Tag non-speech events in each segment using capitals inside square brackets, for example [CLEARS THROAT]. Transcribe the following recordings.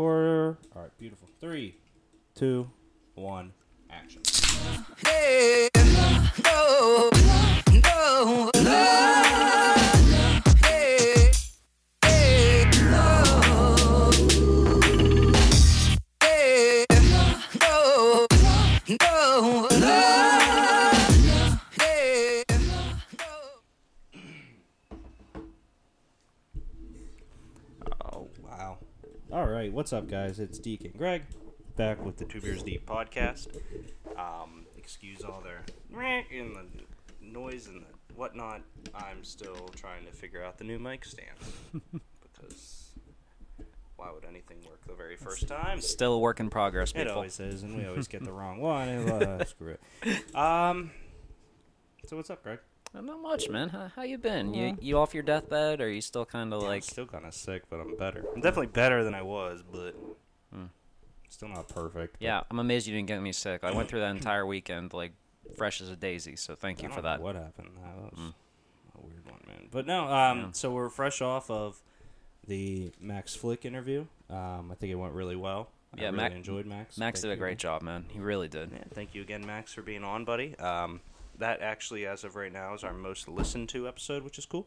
recorder. All right, beautiful. Three, two, one, action. Hey, Oh what's up, guys? It's Deacon Greg back with the Two Beers Deep podcast. Um, excuse all their in the noise and the whatnot. I'm still trying to figure out the new mic stand [LAUGHS] because why would anything work the very first time? Still a work in progress, It people. always is, and we always get the wrong one. [LAUGHS] and, uh, screw it. Um. So what's up, Greg? Not much, man. How, how you been? Yeah. You you off your deathbed, or you still kind of I'm like? still kind of sick, but I'm better. I'm definitely better than I was, but Hmm. still not perfect. but Yeah, I'm amazed you didn't get me sick. I went through that [CLEARS THROAT] entire weekend like fresh as a daisy. So thank I you don't for know that. What happened? That was Mm. a weird one, man. But no, um, Yeah. so we're fresh off of the Max Flick interview. Um, I think it went really well. I Yeah, really Mac- enjoyed Max. Max Thank did a great again. job, man. He really did. Yeah, thank you again, Max, for being on, buddy. Um, that actually, as of right now, is our most listened to episode, which is cool.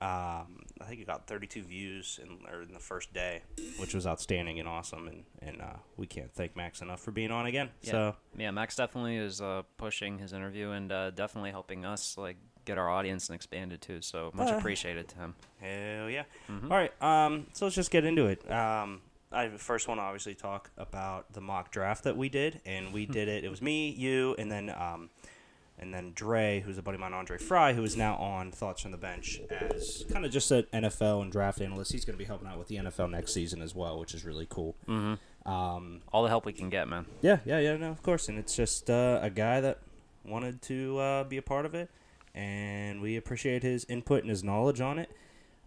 Um, I think it got 32 views in, or in the first day, which was outstanding and awesome. And, and uh, we can't thank Max enough for being on again. Yeah. So Yeah, Max definitely is uh, pushing his interview and uh, definitely helping us like get our audience and expand it too. So much Uh, appreciated to him. Hell yeah. Mhm. All right. Um, so let's just get into it. Um, I first want to obviously talk about the mock draft that we did, and we did it. It was me, you, and then um, and then Dre, who's a buddy of mine, Andre Fry, who is now on Thoughts from the Bench as kind of just an NFL and draft analyst. He's going to be helping out with the NFL next season as well, which is really cool. Mm-hmm. Um, All the help we can get, man. yeah, yeah, yeah, no, of course. And it's just uh, a guy that wanted to uh, be a part of it, and we appreciate his input and his knowledge on it.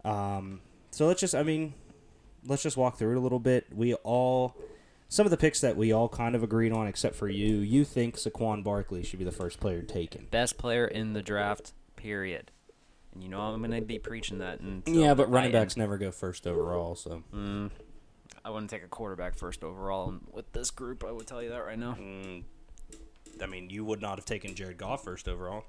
Um, so let's just, I mean, let's just walk through it a little bit. We all, some of the picks that we all kind of agreed on, except for you, you think Saquon Barkley should be the first player taken. Best player in the draft, period. And you know I'm gonna be preaching that. Until Yeah, but running right backs never go first overall, so. Mm, I wouldn't take a quarterback first overall and with this group. I would tell you that right now. Mm, I mean, you would not have taken Jared Goff first overall.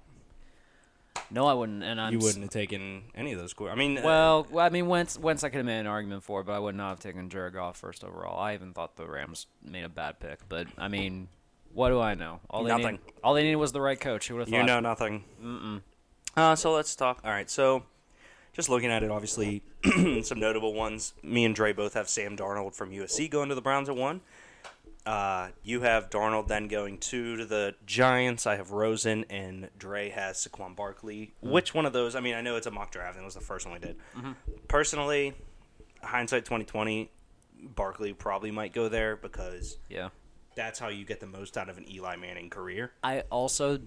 No, I wouldn't. And I'm you wouldn't have taken any of those. Qu- I mean, uh, Well, well, I mean, Wentz, Wentz I could have made an argument for, but I would not have taken Jared Goff first overall. I even thought the Rams made a bad pick, but I mean, what do I know? All they Nothing. Need, all they needed was the right coach. Who would have thought? You know nothing. Mm-mm. Uh, so let's talk. All right, so just looking at it, obviously, [CLEARS THROAT] some notable ones. Me and Dre both have Sam Darnold from USC going to the Browns at one. Uh, you have Darnold then going two to the Giants. I have Rosen, and Dre has Saquon Barkley. Which one of those? I mean, I know it's a mock draft, and it was the first one we did. Mm-hmm. Personally, hindsight twenty twenty, Barkley probably might go there because Yeah. that's how you get the most out of an Eli Manning career. I also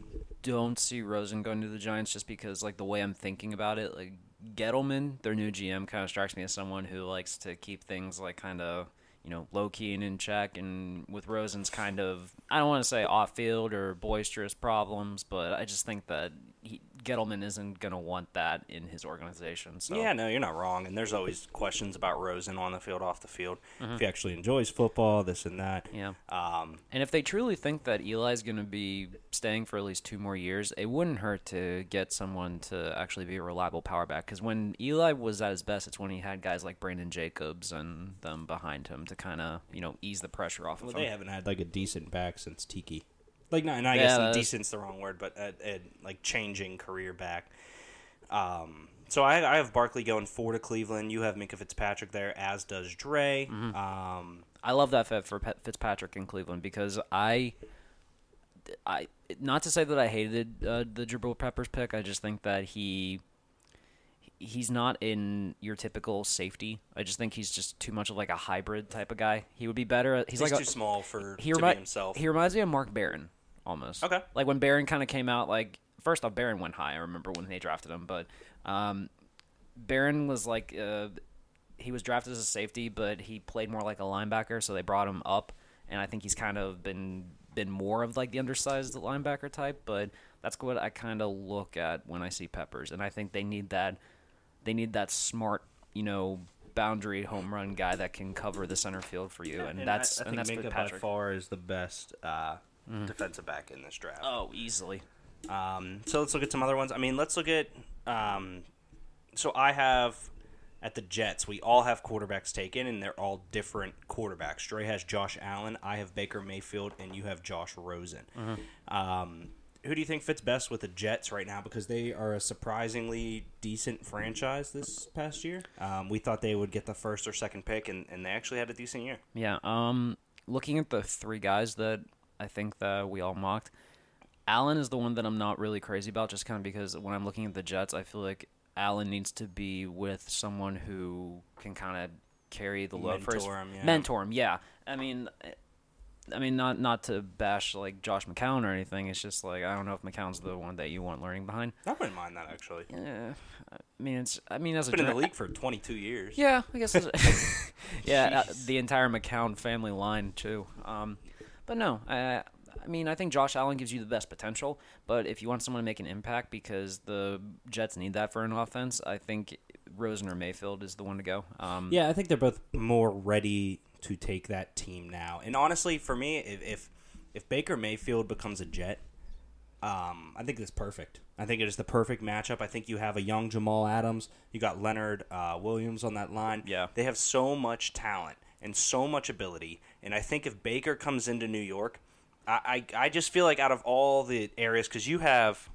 don't see Rosen going to the Giants just because, like, the way I'm thinking about it, like, Gettleman, their new GM, kind of strikes me as someone who likes to keep things, like, kind of, you know, low key and in check. And with Rosen's kind of, I don't want to say off field or boisterous problems, but I just think that he, Gettleman isn't going to want that in his organization. So, Yeah, no, you're not wrong. And there's always questions about Rosen on the field, off the field. Mm-hmm. If he actually enjoys football, this and that. yeah. Um, And if they truly think that Eli's going to be staying for at least two more years, it wouldn't hurt to get someone to actually be a reliable power back. Because when Eli was at his best, it's when he had guys like Brandon Jacobs and them behind him to kind of you know ease the pressure off well, of they him. They haven't had like a decent back since Tiki. Like, not, and I Yeah, guess decent's the wrong word, but a, a, like changing career back. Um, so I, I have Barkley going four to Cleveland. You have Minkah Fitzpatrick there, as does Dre. Mm-hmm. Um, I love that fit for Fitzpatrick in Cleveland because I, I not to say that I hated uh, the Jabril Peppers pick. I just think that he, he's not in your typical safety. I just think he's just too much of like a hybrid type of guy. He would be better. At, he's, he's like too a, small for he, to remi- be himself. he reminds me of Mark Barron almost. Okay. Like when Barron kind of came out, like first off, Barron went high. I remember when they drafted him, but um, Barron was like uh, he was drafted as a safety, but he played more like a linebacker, so they brought him up, and I think he's kind of been been more of like the undersized linebacker type. But that's what I kind of look at when I see Peppers, and I think they need that they need that smart, you know, boundary home run guy that can cover the center field for you, and, that's I, I and that's think Minkah by far is the best uh, defensive back in this draft. Oh, easily. Um, so let's look at some other ones. I mean, let's look at. Um, so I have at the Jets, we all have quarterbacks taken, and they're all different quarterbacks. Dre has Josh Allen, I have Baker Mayfield, and you have Josh Rosen. Um, who do you think fits best with the Jets right now? Because they are a surprisingly decent franchise this past year. Um, we thought they would get the first or second pick, and, and they actually had a decent year. Yeah. Um, looking at the three guys that I think that we all mocked, Allen is the one that I'm not really crazy about, just kind of because when I'm looking at the Jets, I feel like Allen needs to be with someone who can kind of carry the load for his him, yeah. mentor him. Yeah. I mean. I mean, not not to bash like Josh McCown or anything. It's just like I don't know if McCown's the one that you want learning behind. I wouldn't mind that actually. Yeah, I mean it's. I mean as a Been in the league for 22 years. yeah, I guess. [LAUGHS] [LAUGHS] Yeah, uh, Jeez. the entire McCown family line too. Um, but no, I, I mean, I think Josh Allen gives you the best potential. But if you want someone to make an impact, because the Jets need that for an offense, I think Rosen or Mayfield is the one to go. Um, Yeah, I think they're both more ready to take that team now. And honestly, for me, if if, if Baker Mayfield becomes a Jet, um, I think that's perfect. I think it is the perfect matchup. I think you have a young Jamal Adams. You got Leonard uh, Williams on that line. Yeah. they have so much talent and so much ability. And I think if Baker comes into New York, I I, I just feel like out of all the areas, because you have.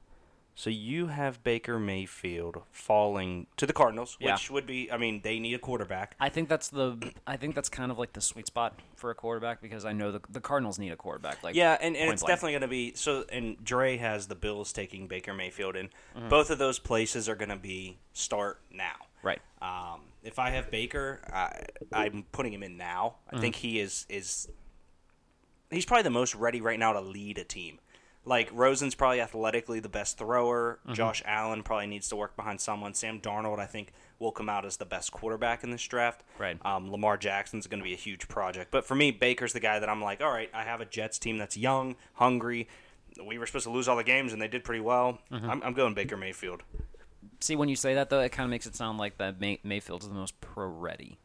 So you have Baker Mayfield falling to the Cardinals, Yeah. which would be, I mean, they need a quarterback. I think that's the. I think that's kind of like the sweet spot for a quarterback because I know the the Cardinals need a quarterback. Like Yeah, and, and it's blank. definitely going to be so. And Dre has the Bills taking Baker Mayfield, and Mm-hmm. both of those places are going to be start now. right. Um, if I have Baker, I, I'm putting him in now. I Mm-hmm. think he is is he's probably the most ready right now to lead a team. Like Rosen's probably athletically the best thrower. Mm-hmm. Josh Allen probably needs to work behind someone. Sam Darnold, I think, will come out as the best quarterback in this draft. Right. Um, Lamar Jackson's going to be a huge project. But for me, Baker's the guy that I'm like, all right, I have a Jets team that's young, hungry. We were supposed to lose all the games, and they did pretty well. Mm-hmm. I'm, I'm going Baker Mayfield. See, when you say that though, it kind of makes it sound like that May- Mayfield's the most pro ready.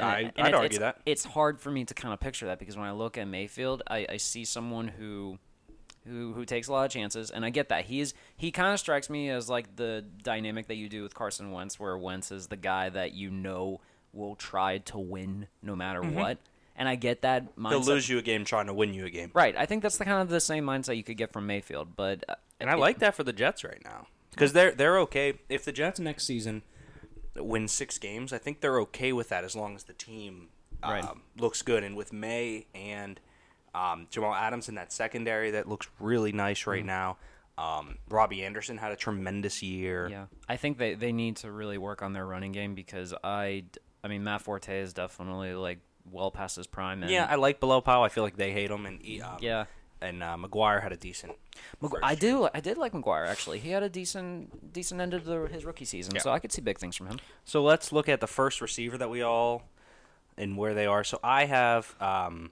I, I'd it- argue it's, that. It's hard for me to kind of picture that because when I look at Mayfield, I, I see someone who, who who takes a lot of chances, and I get that he is he kind of strikes me as like the dynamic that you do with Carson Wentz, where Wentz is the guy that you know will try to win no matter what, and I get that mindset. Mm-hmm. He'll lose you a game trying to win you a game. Right, I think that's the kind of the same mindset you could get from Mayfield, but uh, And I it- like that for the Jets right now because they're they're okay. If the Jets next season win six games, I think they're okay with that as long as the team um, Right. looks good. And with May and um, Jamal Adams in that secondary, that looks really nice right now. Um, Robbie Anderson had a tremendous year. Yeah, I think they, they need to really work on their running game because I, I mean Matt Forte is definitely like well past his prime. And Yeah, I like Bilal Powell. I feel like they hate him, and um, yeah. And uh, McGuire had a decent. Mag- I do I did like McGuire actually. He had a decent decent end of the, his rookie season, Yeah. so I could see big things from him. So let's look at the first receiver that we all and where they are. So I have um,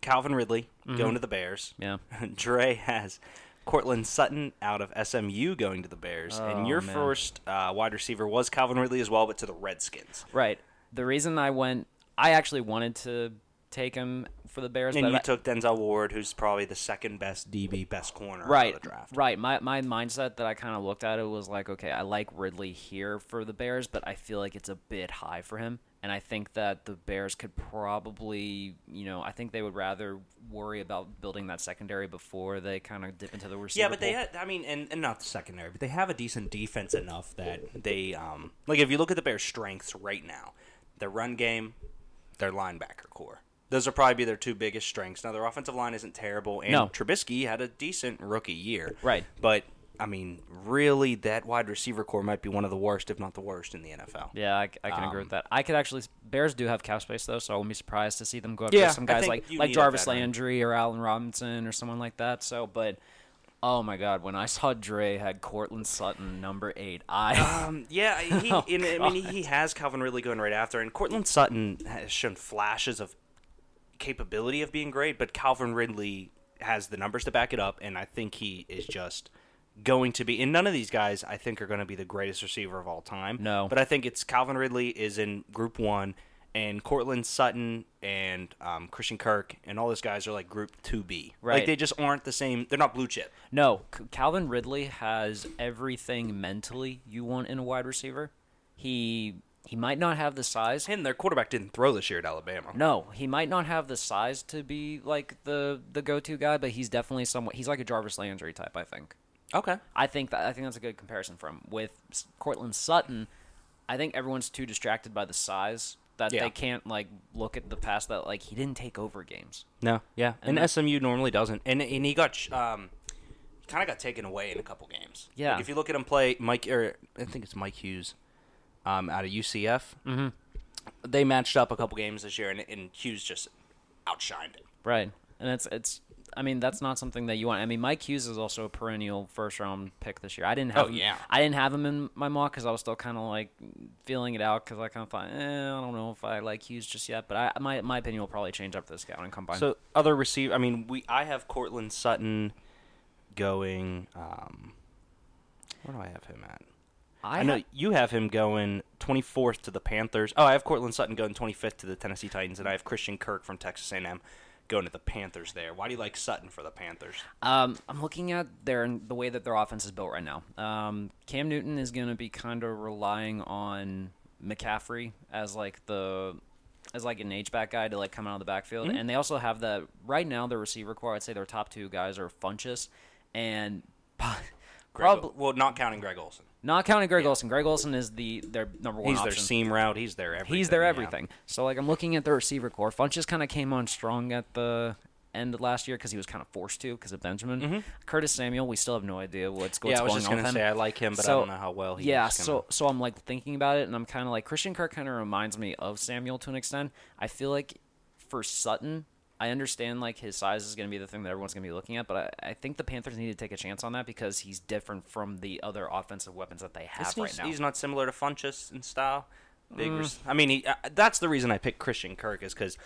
Calvin Ridley going to the Bears. Yeah. [LAUGHS] Dre has Courtland Sutton out of SMU going to the Bears, Oh, and your man. first uh, wide receiver was Calvin Ridley as well, but to the Redskins. Right. The reason I went, I actually wanted to take him for the Bears, And but you I- took Denzel Ward, who's probably the second best DB, best corner right, of the draft. right. My my mindset that I kind of looked at it was like, okay, I like Ridley here for the Bears, but I feel like it's a bit high for him, and I think that the Bears could probably, you know, I think they would rather worry about building that secondary before they kind of dip into the receiver. Yeah, but they had, I mean, and, and not the secondary, but they have a decent defense enough that they, um, like, if you look at the Bears' strengths right now, their run game, their linebacker core. Those will probably be their two biggest strengths. Now, their offensive line isn't terrible, and No. Trubisky had a decent rookie year. Right. But, I mean, really, that wide receiver core might be one of the worst, if not the worst, in the NFL. Yeah, I, I can agree Um, with that. I could actually Bears do have cap space though, so I wouldn't be surprised to see them go Yeah, after some guys like like Jarvis. Landry or Allen Robinson or someone like that. So, but oh my god, when I saw Dre had Courtland Sutton number eight, I Um, yeah, [LAUGHS] he, Oh, and, I mean, he has Calvin Ridley going right after, and Courtland Sutton has shown flashes of capability of being great, but Calvin Ridley has the numbers to back it up, and I think he is just going to be, and none of these guys I think are going to be the greatest receiver of all time. No. but I think it's Calvin Ridley is in Group One, and Courtland Sutton and um, Christian Kirk and all those guys are like Group Two B. Right. Like they just aren't the same. They're not blue chip. No, C- Calvin Ridley has everything mentally you want in a wide receiver. He he might not have the size. And their quarterback didn't throw this year at Alabama. No, he might not have the size to be like the the go-to guy, but he's definitely somewhat. He's like a Jarvis Landry type, I think. Okay. I think that I think that's a good comparison for him. With S- Courtland Sutton, I think everyone's too distracted by the size that Yeah. they can't like look at the past that like he didn't take over games. No, yeah, and, And that- SMU normally doesn't, and and he got sh- um, kind of got taken away in a couple games. Yeah. Like, if you look at him play, Mike, or I think it's Mike Hughes, um, out of UCF. Mm-hmm. They matched up a couple games this year, and, and Hughes just outshined it. Right. And it's it's I mean that's not something that you want. I mean Mike Hughes is also a perennial first round pick this year. I didn't have Oh, him, yeah. I didn't have him in my mock cuz I was still kind of like feeling it out cuz I kind of thought, eh, I don't know if I like Hughes just yet, but I my my opinion will probably change after the scouting combine. So other receiver, I mean, we I have Courtland Sutton going. Um, where do I have him at? I, know ha- you have him going 24th to the Panthers. Oh, I have Courtland Sutton going 25th to the Tennessee Titans, and I have Christian Kirk from Texas A&M going to the Panthers. There. Why do you like Sutton for the Panthers? Um, I'm looking at their the way that their offense is built right now. Um, Cam Newton is going to be kind of relying on McCaffrey as like the as like an H back guy to like come out of the backfield, Mm-hmm. and they also have the right now their receiver core. I'd say their top two guys are Funchess and Greg, probably well, not counting Greg Olsen. Not counting Greg Olsen. Greg Olsen is the their number one. He's their seam route. He's their everything. He's their yeah. everything. So like I'm looking at the receiver core. Funchess kind of came on strong at the end of last year because he was kind of forced to because of Benjamin. Curtis Samuel, we still have no idea what's, what's Mm-hmm. Yeah, I was just gonna say I like him, but I don't know how well he's yeah, gonna... so so I'm like thinking about it, and I'm kind of like Christian Kirk kind of reminds me of Samuel to an extent. I feel like for Sutton, I understand like his size is going to be the thing that everyone's going to be looking at, but I, I think the Panthers need to take a chance on that because he's different from the other offensive weapons that they have Isn't right now. He's not similar to Funchess in style. Big. Mm. I mean, he, uh, that's the reason I picked Christian Kirk is because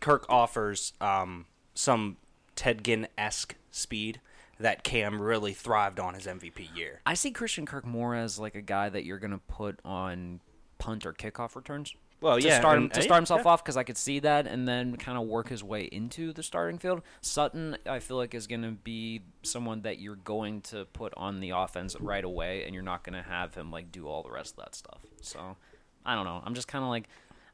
Kirk offers um, some Ted Ginn esque speed that Cam really thrived on his MVP year. I see Christian Kirk more as like a guy that you're going to put on punt or kickoff returns. Well, to yeah, start him, and- to start himself yeah. off because I could see that, and then kind of work his way into the starting field. Sutton, I feel like, is going to be someone that you're going to put on the offense right away, and you're not going to have him like do all the rest of that stuff. So, I don't know. I'm just kind of like,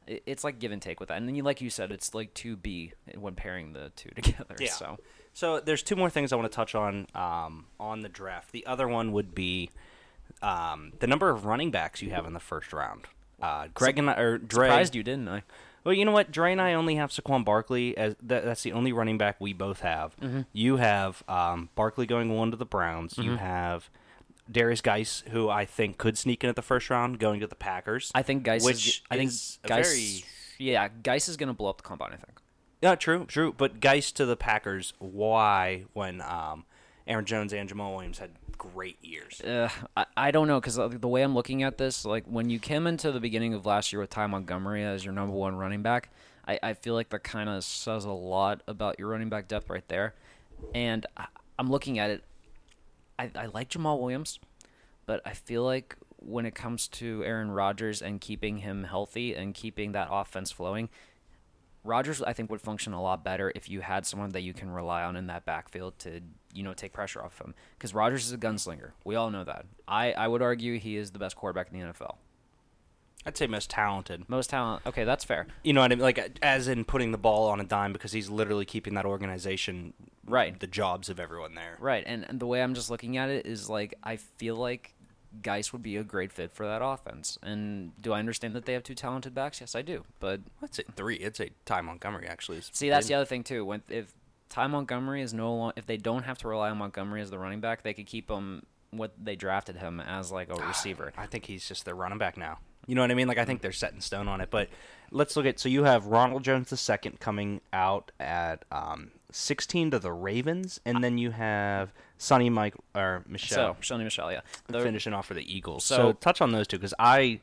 it's like give and take with that, and then you, like you said, it's like two B when pairing the two [LAUGHS] together. Yeah. So, So there's two more things I want to touch on um, on the draft. The other one would be um, the number of running backs you have in the first round. Uh, Greg and I, or Dre. surprised you, didn't I? Well, you know what? Dre and I only have Saquon Barkley as that, that's the only running back we both have. Mm-hmm. You have um, Barkley going one to the Browns. You have Derrius Guice, who I think could sneak in at the first round, going to the Packers. I think Guice. which is, I think Guice. very Yeah, Guice is going to blow up the combine. I think. yeah, true, true. But Guice to the Packers. Why? When um, Aaron Jones and Jamaal Williams had great years. Uh, I, I don't know because the way I'm looking at this, like when you came into the beginning of last year with Ty Montgomery as your number one running back, I, I feel like that kind of says a lot about your running back depth right there. And I, I'm looking at it. I, I like Jamaal Williams, but I feel like when it comes to Aaron Rodgers and keeping him healthy and keeping that offense flowing, Rodgers, I think, would function a lot better if you had someone that you can rely on in that backfield to, you know, take pressure off him. Because Rodgers is a gunslinger. We all know that. I, I would argue he is the best quarterback in the NFL. I'd say most talented. Most talent. Okay, that's fair. You know what I mean? Like as in putting the ball on a dime because he's literally keeping that organization Right. The jobs of everyone there. Right. And, and the way I'm just looking at it is like, I feel like Guice would be a great fit for that offense. And do I understand that they have two talented backs? Yes, I do. But I'd say three. It's a Ty Montgomery actually. See, that's the other thing too. When if Ty Montgomery is no long, if they don't have to rely on Montgomery as the running back, they could keep him what they drafted him as like a receiver. I think he's just their running back now. You know what I mean? Like I think they're set in stone on it. But let's look at. So you have Ronald Jones the second coming out at um, 16 to the Ravens, and then you have Sonny Mike or Michel So, Sony Michel, yeah. The- finishing off for the Eagles. So, So- touch on those two because I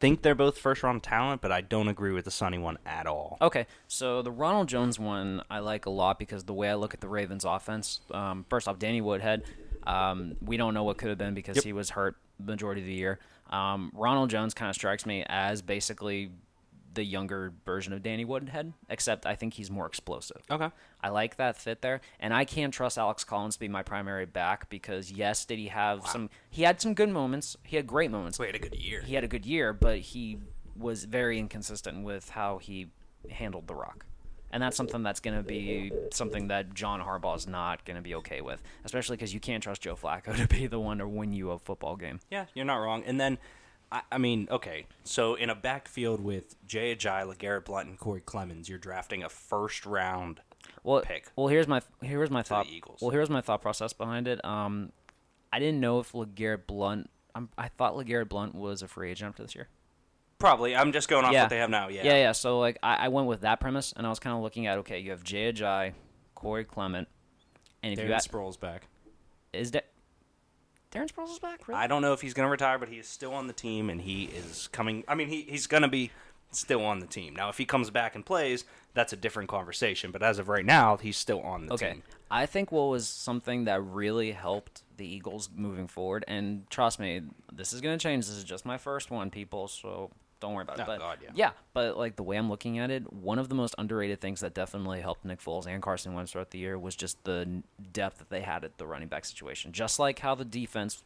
think they're both first round talent, but I don't agree with the Sonny one at all. Okay, so the Ronald Jones one I like a lot because the way I look at the Ravens offense, um, first off, Danny Woodhead, Um, we don't know what could have been because Yep. he was hurt majority of the year. Um, Ronald Jones kind of strikes me as basically the younger version of Danny Woodhead, except I think he's more explosive. Okay. I like that fit there, and I can't trust Alex Collins to be my primary back because yes, did he have some? He had some good moments. He had great moments. We had a good year. He had a good year, but he was very inconsistent with how he handled the rock. And that's something that's going to be something that John Harbaugh is not going to be okay with, especially because you can't trust Joe Flacco [LAUGHS] to be the one to win you a football game. Yeah, you're not wrong. And then, I, I mean, okay, so in a backfield with Jay Ajayi, LeGarrette Blunt, and Corey Clemens, you're drafting a first round. Well, pick well, here's my here's my thought. Eagles. Well, here's my thought process behind it. Um, I didn't know if Legarrette Blunt. I'm, I thought Legarrette Blunt was a free agent after this year. Probably. I'm just going off Yeah. what they have now. Yeah. Yeah, yeah. So like, I, I went with that premise, and I was kind of looking at okay, you have Jay Ajayi, Corey Clement, and if you Darren got, Sproles back. is that Darren Sproles is back? Really? I don't know if he's going to retire, but he is still on the team, and he is coming. I mean, he, he's going to be still on the team. Now, if he comes back and plays, that's a different conversation. But as of right now, he's still on the Okay. team. I think what was something that really helped the Eagles moving forward, and trust me, this is going to change. This is just my first one, people, so don't worry about it. Oh, but God, yeah. but like the way I'm looking at it, one of the most underrated things that definitely helped Nick Foles and Carson Wentz throughout the year was just the depth that they had at the running back situation. Just like how the defense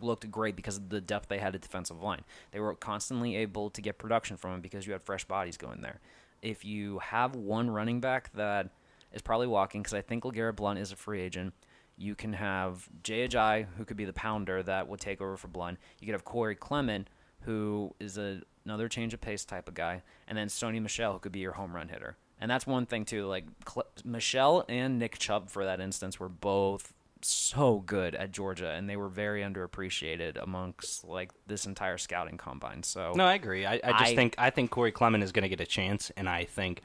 looked great because of the depth they had at defensive line. They were constantly able to get production from them because you had fresh bodies going there. If you have one running back that is probably walking, because I think LeGarrette Blunt is a free agent, you can have Ajayi, who could be the pounder that would take over for Blunt. You could have Corey Clement, who is a, another change of pace type of guy, and then Sony Michel, who could be your home run hitter. And that's one thing too. Like Cl- Michel and Nick Chubb, for that instance, were both so good at Georgia, and they were very underappreciated amongst like this entire scouting combine. So No, I agree. I, I just I- think I think Corey Clement is going to get a chance, and I think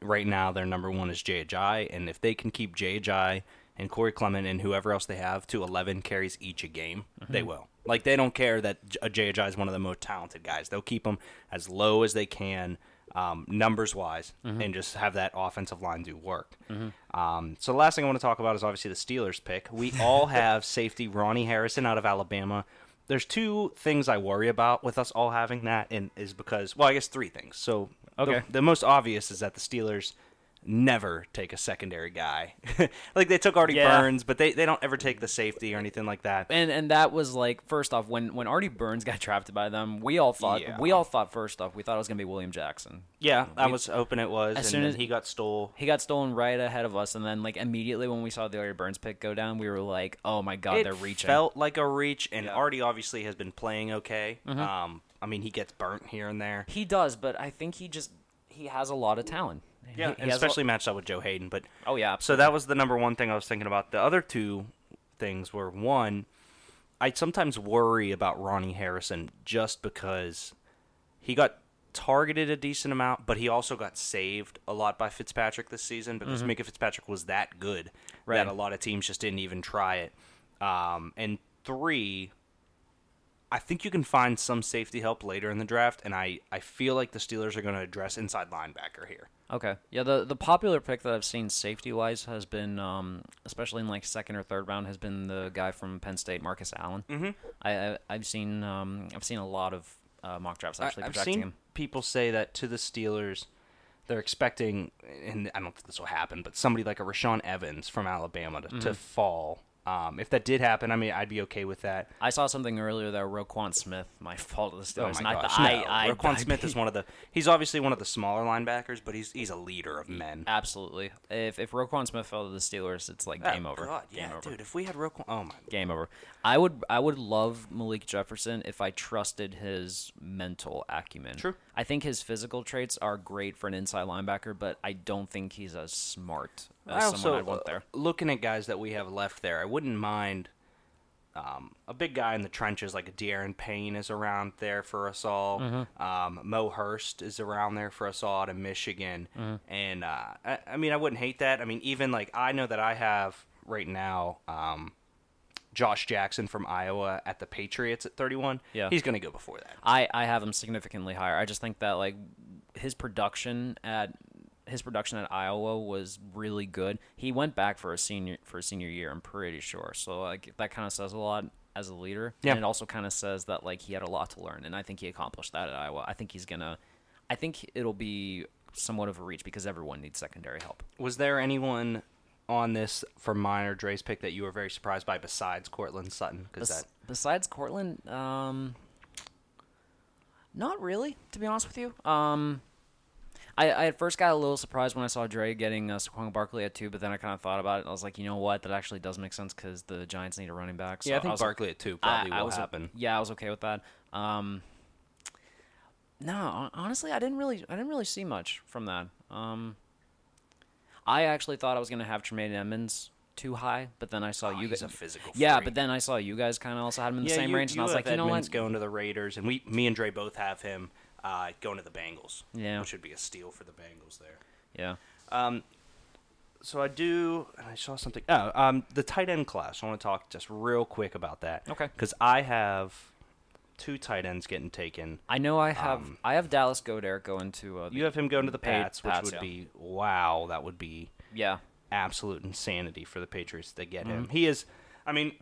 right now their number one is Jay Ajayi, and if they can keep Jay Ajayi and Corey Clement and whoever else they have to 11 carries each a game, they mm-hmm. will. Like they don't care that J- uh, is one of the most talented guys. They'll keep him as low as they can, um, numbers wise, and just have that offensive line do work. Um, so the last thing I want to talk about is obviously the Steelers pick. We all have [LAUGHS] safety Ronnie Harrison out of Alabama. There's two things I worry about with us all having that, and is because well, I guess three things. So Okay. the, the most obvious is that the Steelers never take a secondary guy. [LAUGHS] like they took Artie Yeah. Burns, but they, they don't ever take the safety or anything like that. and and that was like first off when when Artie Burns got [LAUGHS] drafted by them, we all thought Yeah. we all thought first off we thought it was gonna be William Jackson. Yeah, I was hoping it was, As and soon as- he got stole. He got stolen right ahead of us, and then like immediately when we saw the Artie Burns pick go down, we were like, "Oh my god, it they're reaching." felt like a reach, and Yeah. Artie obviously has been playing okay. Um, I mean, he gets burnt here and there. he does, but I think he just he has a lot of talent. Yeah, He- he especially matched up with Joe Haden. But oh yeah, so that was the number one thing I was thinking about. The other two things were one, I sometimes worry about Ronnie Harrison just because he got targeted a decent amount, but he also got saved a lot by Fitzpatrick this season because Minkah Fitzpatrick was that good Right. that a lot of teams just didn't even try it. Um, and three, I think you can find some safety help later in the draft, and I, I feel like the Steelers are going to address inside linebacker here. Okay. Yeah, the the popular pick that I've seen safety wise has been, um, especially in like second or third round, has been the guy from Penn State, Marcus Allen. Mm-hmm. I, I I've seen um I've seen a lot of uh, mock drafts actually I, have projecting seen him. people say that to the Steelers, they're expecting, and I don't think this will happen, but somebody like a Rashaan Evans from Alabama to, Mm-hmm. to fall. Um, if that did happen, I mean, I'd be okay with that. I saw something earlier that Roquan Smith, my fault of the Oh my not gosh, the, no. I, I, Roquan I- Smith is one of the. He's obviously one of the smaller linebackers, but he's he's a leader of men. Absolutely. If if Roquan Smith fell to the Steelers, it's like game Oh, over. God, game yeah, over. dude. If we had Roquan, oh my. Game over. I would I would love Malik Jefferson if I trusted his mental acumen. True. I think his physical traits are great for an inside linebacker, but I don't think he's as smart I also I'd want uh, there. looking at guys that we have left there. I wouldn't mind. Um, a big guy in the trenches like a Da'Ron Payne is around there for us all. Mm-hmm. Um, Mo Hurst is around there for us all out of Michigan, Mm-hmm. and uh, I, I mean I wouldn't hate that. I mean even like I know that I have right now um, Josh Jackson from Iowa at the Patriots at 31. Yeah. he's going to go before that. I, I have him significantly higher. I just think that like his production at his production at Iowa was really good. He went back for a senior for a senior year. I'm pretty sure. So like that kind of says a lot as a leader. Yeah. And it also kind of says that like he had a lot to learn, and I think he accomplished that at Iowa. I think he's gonna. I think it'll be somewhat of a reach because everyone needs secondary help. Was there anyone on this for mine or Dre's pick that you were very surprised by besides Courtland Sutton? Because Bes- that besides Courtland, um, not really, to be honest with you. Um, I, I at first got a little surprised when I saw Dre getting uh, Saquon Barkley at two, but then I kind of thought about it. and I was like, you know what, that actually does make sense because the Giants need a running back. So yeah, I think was, Barkley at two probably I will was, happen. Yeah, I was okay with that. Um, no, honestly, I didn't really, I didn't really see much from that. Um, I actually thought I was gonna have Tremaine Edmunds too high, but then I saw Oh, you guys. a physical Yeah, but then I saw you guys kind of also had him in the yeah, same you, range, and I was like, you know Edmunds what? going to the Raiders, and we, me and Dre both have him uh, going to the Bengals. Yeah. which would be a steal for the Bengals there. Yeah. Um, so I do, and I saw something. Oh, um, the tight end class. I want to talk just real quick about that. Okay. Because I have two tight ends getting taken. I know I have Um, I have Dallas Goedert going to uh, the, You have him going to the Pa- Pats, which would yeah. be wow. That would be yeah. absolute insanity for the Patriots to get Mm-hmm. him. He is. I mean,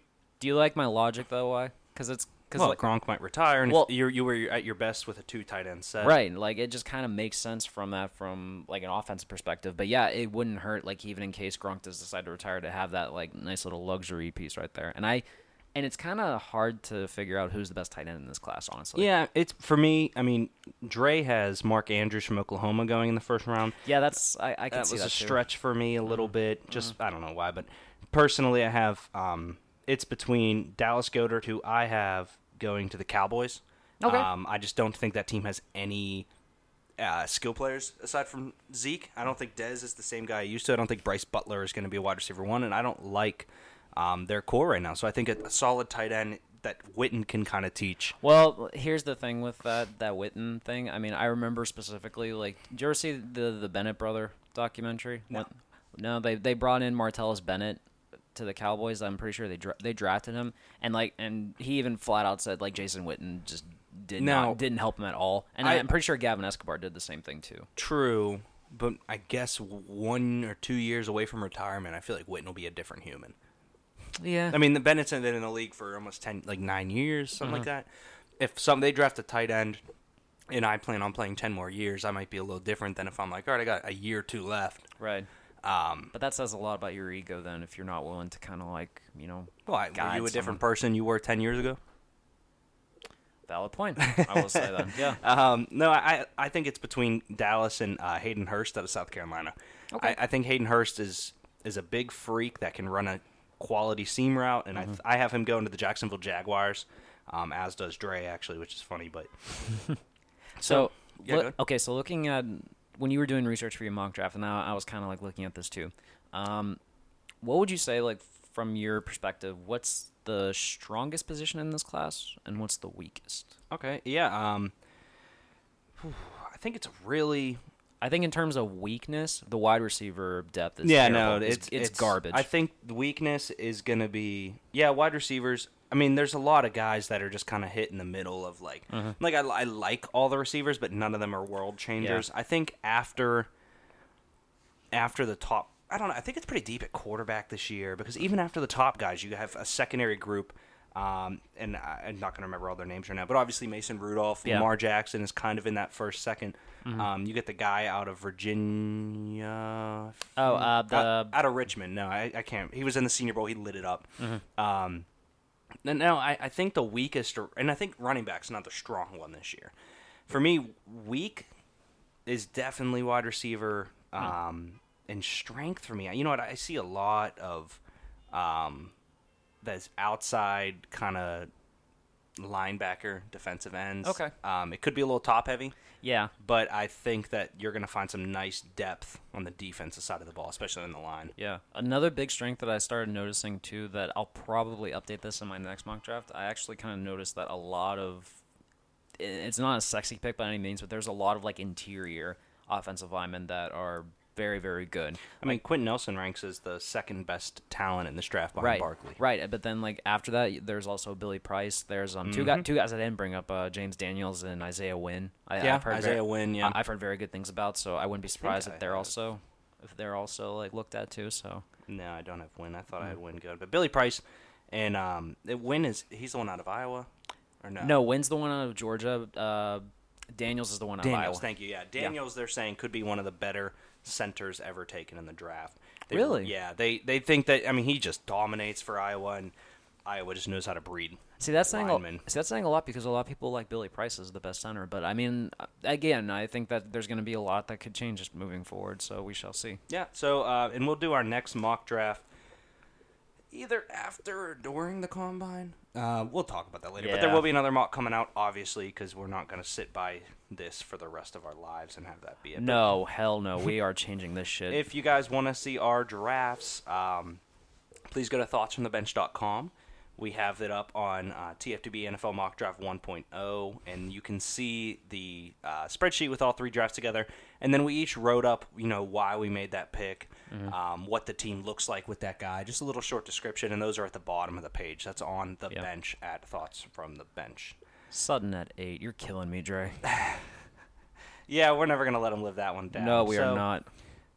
Do you like my logic though? Why? Because it's because well, like, Gronk might retire, and Well- you're you were at your best with a two tight end set. right, like it just kind of makes sense from that from like an offensive perspective. But yeah, it wouldn't hurt like even in case Gronk does decide to retire to have that like nice little luxury piece right there. And I and it's kind of hard to figure out who's the best tight end in this class, honestly. Yeah, it's for me. I mean, Dre has Mark Andrews from Oklahoma going in the first round. Yeah, that's I, I can that see was that a too. stretch for me a little bit. Just I don't know why, but personally, I have um, it's between Dallas Goedert, who I have going to the Cowboys. Okay. Um, I just don't think that team has any uh, skill players aside from Zeke. I don't think Dez is the same guy I used to. I don't think Brice Butler is going to be a wide receiver one, and I don't like um, their core right now. So I think a, a solid tight end that Witten can kind of teach. Well, here's the thing with that that Witten thing. I mean, I remember specifically like, did you ever see the the Bennett brother documentary? No. What- no, they they brought in Martellus Bennett to the Cowboys. I'm pretty sure they dra- they drafted him, and like, and he even flat out said like Jason Witten just did Now- not didn't help him at all. And I, am pretty sure Gavin Escobar did the same thing too. True, but I guess one or two years away from retirement, I feel like Witten will be a different human. Yeah, I mean, the Bennett's been in the league for almost ten, like nine years, something like Uh-huh. that. If some they draft a tight end, and I plan on playing ten more years, I might be a little different than if I'm like, all right, I got a year or two left. right. Um, But that says a lot about your ego then if you're not willing to kind of like you know well, I, were you a different someone. person you were ten years ago? Valid point. [LAUGHS] I will say that. Yeah. Um, no, I I think it's between Dallas and uh, Hayden Hurst out of South Carolina. Okay. I, I think Hayden Hurst is is a big freak that can run a quality seam route, and I th- I have him going to the Jacksonville Jaguars, um, as does Dre actually, which is funny, but [LAUGHS] So, yeah, look- okay, so looking at when you were doing research for your mock draft, and now I was kind of like looking at this too. Um, what would you say, like from your perspective, what's the strongest position in this class, and what's the weakest? okay, yeah. Um, whew, I think it's really I think in terms of weakness, the wide receiver depth is yeah, terrible. no, it's, it's, garbage. I think the weakness is gonna be yeah, wide receivers. I mean, there's a lot of guys that are just kind of hit in the middle of like, Mm-hmm. like I, I like all the receivers, but none of them are world changers. I think after after the top, I don't know. I think it's pretty deep at quarterback this year because even after the top guys, you have a secondary group. Um, and I, I'm not going to remember all their names right now, but obviously Mason Rudolph, Yeah. Lamar Jackson is kind of in that first 2nd Um, you get the guy out of Virginia. Oh, uh, the- out, out of Richmond. No, I, I can't. He was in the Senior Bowl. He lit it up. Um, no, no, I, I think the weakest, and I think running back's not the strong one this year. For me, weak is definitely wide receiver. Um, and strength for me, you know what? I see a lot of um, that's outside kind of linebacker, defensive ends. Okay. Um, it could be a little top heavy yeah, but I think that you're going to find some nice depth on the defensive side of the ball, especially in the line. Yeah. Another big strength that I started noticing too that I'll probably update this in my next mock draft. I actually kind of noticed that a lot of it's not a sexy pick by any means, but there's a lot of like interior offensive linemen that are very very good. I mean, Quenton Nelson ranks as the second best talent in this draft behind right, Barkley. right. But then like after that, there's also Billy Price. There's um two guys two guys I didn't bring up, uh, James Daniels and Isaiah Wynn. I, Yeah, I've heard Isaiah very, Wynn, yeah. I- I've heard very good things about. So I wouldn't be surprised if they're have. also if they're also like looked at too. So No, I don't have Wynn. I thought I had Wynn good, but Billy Price and um, Wynn is he's the one out of Iowa, or no? no, Wynn's the one out of Georgia. Uh, Daniels is the one out Daniels. of Iowa. Thank you. Yeah, Daniels. They're saying could be one of the better centers ever taken in the draft. They, Really? Yeah. They they think that. I mean, he just dominates for Iowa, and Iowa just knows how to breed. See, that's saying a, see, that's saying a lot because a lot of people like Billy Price as the best center. But I mean, uh, again, I think that there's going to be a lot that could change just moving forward. So we shall see. Yeah. So uh, and we'll do our next mock draft. Either after or during the combine. Uh, we'll talk about that later. But there will be another mock coming out, obviously, because we're not going to sit by this for the rest of our lives and have that be it. But No, hell no. We [LAUGHS] are changing this shit. If you guys want to see our drafts, um, please go to thoughtsfromthebench.com. We have it up on uh, TFTB NFL Mock Draft 1.0, and you can see the uh, spreadsheet with all three drafts together. And then we each wrote up, you know, why we made that pick, um, what the team looks like with that guy, just a little short description, and those are at the bottom of the page. That's on the Yeah. bench at Thoughts from the Bench. Sutton at eight. You're killing me, Dre. [LAUGHS] Yeah, we're never gonna let him live that one down. No, we So- are not.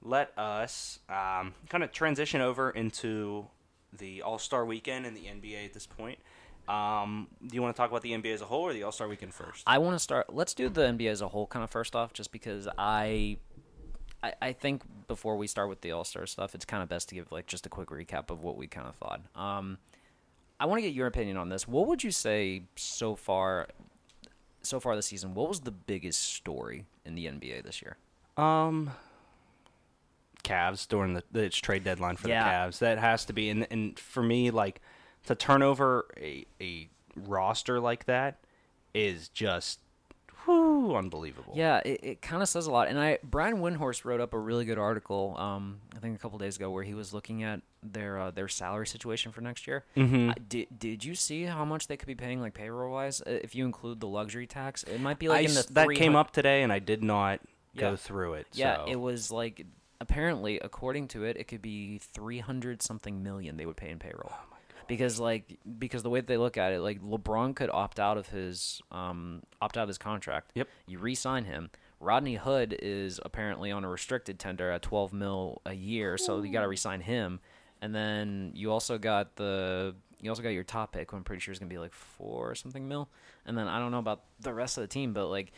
let us um, kind of transition over into the All Star Weekend and the NBA at this point. Um, do you want to talk about the NBA as a whole or the All Star Weekend first? I want to start. Let's do the NBA as a whole, kind of first off, just because I, I, I think before we start with the All Star stuff, it's kind of best to give like just a quick recap of what we kind of thought. Um, I want to get your opinion on this. What would you say so far, so far this season? What was the biggest story in the NBA this year? Um, Cavs during the, its trade deadline for Yeah. the Cavs. That has to be, and and for me, like to turn over a a roster like that is just whew, unbelievable. Yeah, it, it kind of says a lot. And I Brian Windhorst wrote up a really good article, um, I think a couple days ago, where he was looking at their uh, their salary situation for next year. Mhm. Uh, did Did you see how much they could be paying like payroll wise? If you include the luxury tax, it might be like I in the that came up today, and I did not Yeah. go through it. Yeah, so. it was like apparently, according to it, it could be three hundred something million they would pay in payroll. Oh because like because the way that they look at it, like LeBron could opt out of his um opt out of his contract. Yep. You re-sign him. Rodney Hood is apparently on a restricted tender at twelve mil a year, so you got to re-sign him. And then you also got the you also got your top pick. Who I'm pretty sure is gonna be like four or something mil. And then I don't know about the rest of the team, but like,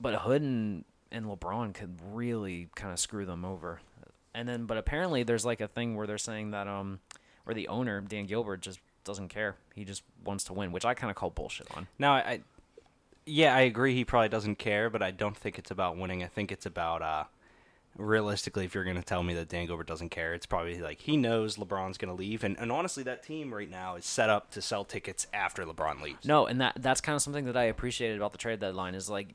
but Hood and and LeBron could really kind of screw them over. And then, but apparently there's like a thing where they're saying that um, where the owner Dan Gilbert just doesn't care. He just wants to win, which I kind of call bullshit on. Now, I, I, yeah, I agree. He probably doesn't care, but I don't think it's about winning. I think it's about uh, realistically. If you're going to tell me that Dan Gilbert doesn't care, it's probably like he knows LeBron's going to leave, and, and honestly, that team right now is set up to sell tickets after LeBron leaves. No, and that that's kind of something that I appreciated about the trade deadline is like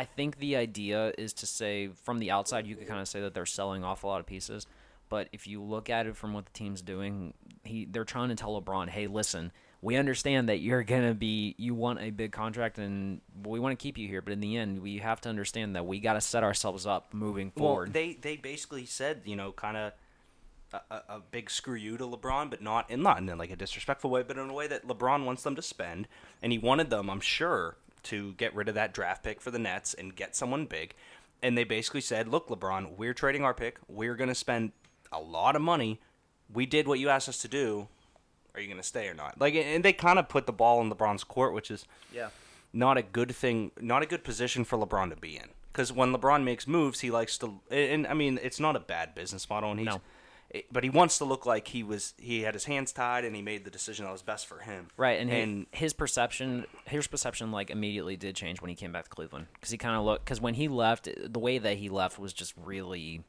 I think the idea is to say from the outside you could kind of say that they're selling off a lot of pieces, but if you look at it from what the team's doing, he they're trying to tell LeBron, "Hey, listen, we understand that you're going to be you want a big contract and we want to keep you here, but in the end, we have to understand that we got to set ourselves up moving Well, forward." they they basically said you know kind of. A, a, a big screw you to LeBron, but not in not in like a disrespectful way, but in a way that LeBron wants them to spend, and he wanted them, I'm sure, to get rid of that draft pick for the Nets and get someone big. And they basically said, "Look, LeBron, we're trading our pick. We're going to spend a lot of money. We did what you asked us to do. Are you going to stay or not?" Like, and they kind of put the ball in LeBron's court, which is yeah. not a good thing, not a good position for LeBron to be in. Because when LeBron makes moves, he likes to, and I mean, it's not a bad business model, and he's, No. But he wants to look like he was, he had his hands tied, and he made the decision that was best for him. Right, and, and his, his perception, his perception, like immediately did change when he came back to Cleveland because he kind of looked because when he left, the way that he left was just really,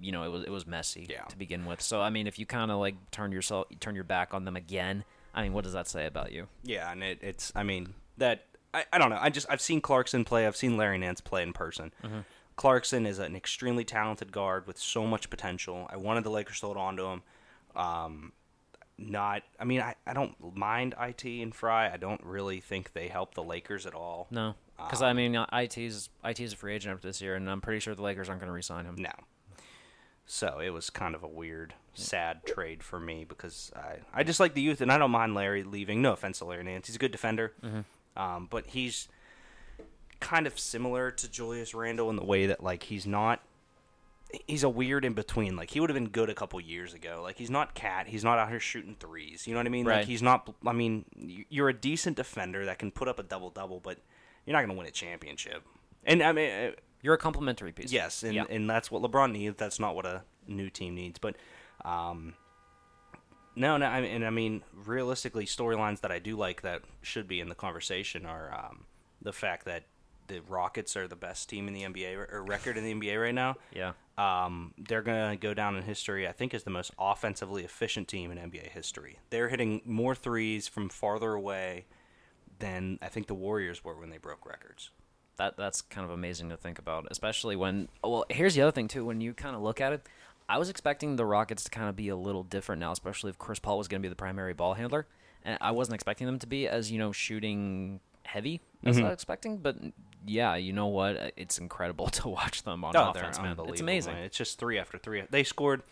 you know, it was it was messy Yeah. to begin with. So I mean, if you kind of like turn yourself, turn your back on them again, I mean, what does that say about you? yeah, and it, it's, I mean, that I, I don't know. I just I've seen Clarkson play. I've seen Larry Nance play in person. Mm-hmm. Clarkson is an extremely talented guard with so much potential. I wanted the Lakers to hold on to him. Um, not, I mean, I, I don't mind it and Fry. I don't really think they help the Lakers at all. No, because I mean, IT's IT's a free agent after this year, and I'm pretty sure the Lakers aren't going to re-sign him. No. So it was kind of a weird, sad trade for me because I, I just like the youth, and I don't mind Larry leaving. No offense to Larry Nance, he's a good defender, um, but he's kind of similar to Julius Randle in the way that like he's not. He's a weird in between. Like he would have been good a couple years ago. Like he's not cat. He's not out here shooting threes. You know what I mean? Right. Like he's not. I mean, you're a decent defender that can put up a double double, but you're not going to win a championship. And I mean, uh, You're a complimentary piece. Yes, and, Yeah. and that's what LeBron needs. That's not what a new team needs. But um, no, no, I mean, and I mean, realistically, storylines that I do like that should be in the conversation are um, the fact that the Rockets are the best team in the NBA or record in the NBA right now. Yeah. Um, they're going to go down in history, I think, as the most offensively efficient team in NBA history. They're hitting more threes from farther away than I think the Warriors were when they broke records. that that's kind of amazing to think about, especially when. Well, here's the other thing too. When you kind of look at it, I was expecting the Rockets to kind of be a little different now, especially if Chris Paul was going to be the primary ball handler, and I wasn't expecting them to be as you know shooting heavy as I was expecting. But yeah, you know what? It's incredible [LAUGHS] to watch them on Oh, offense, man. It's amazing. It's just three after three. They scored,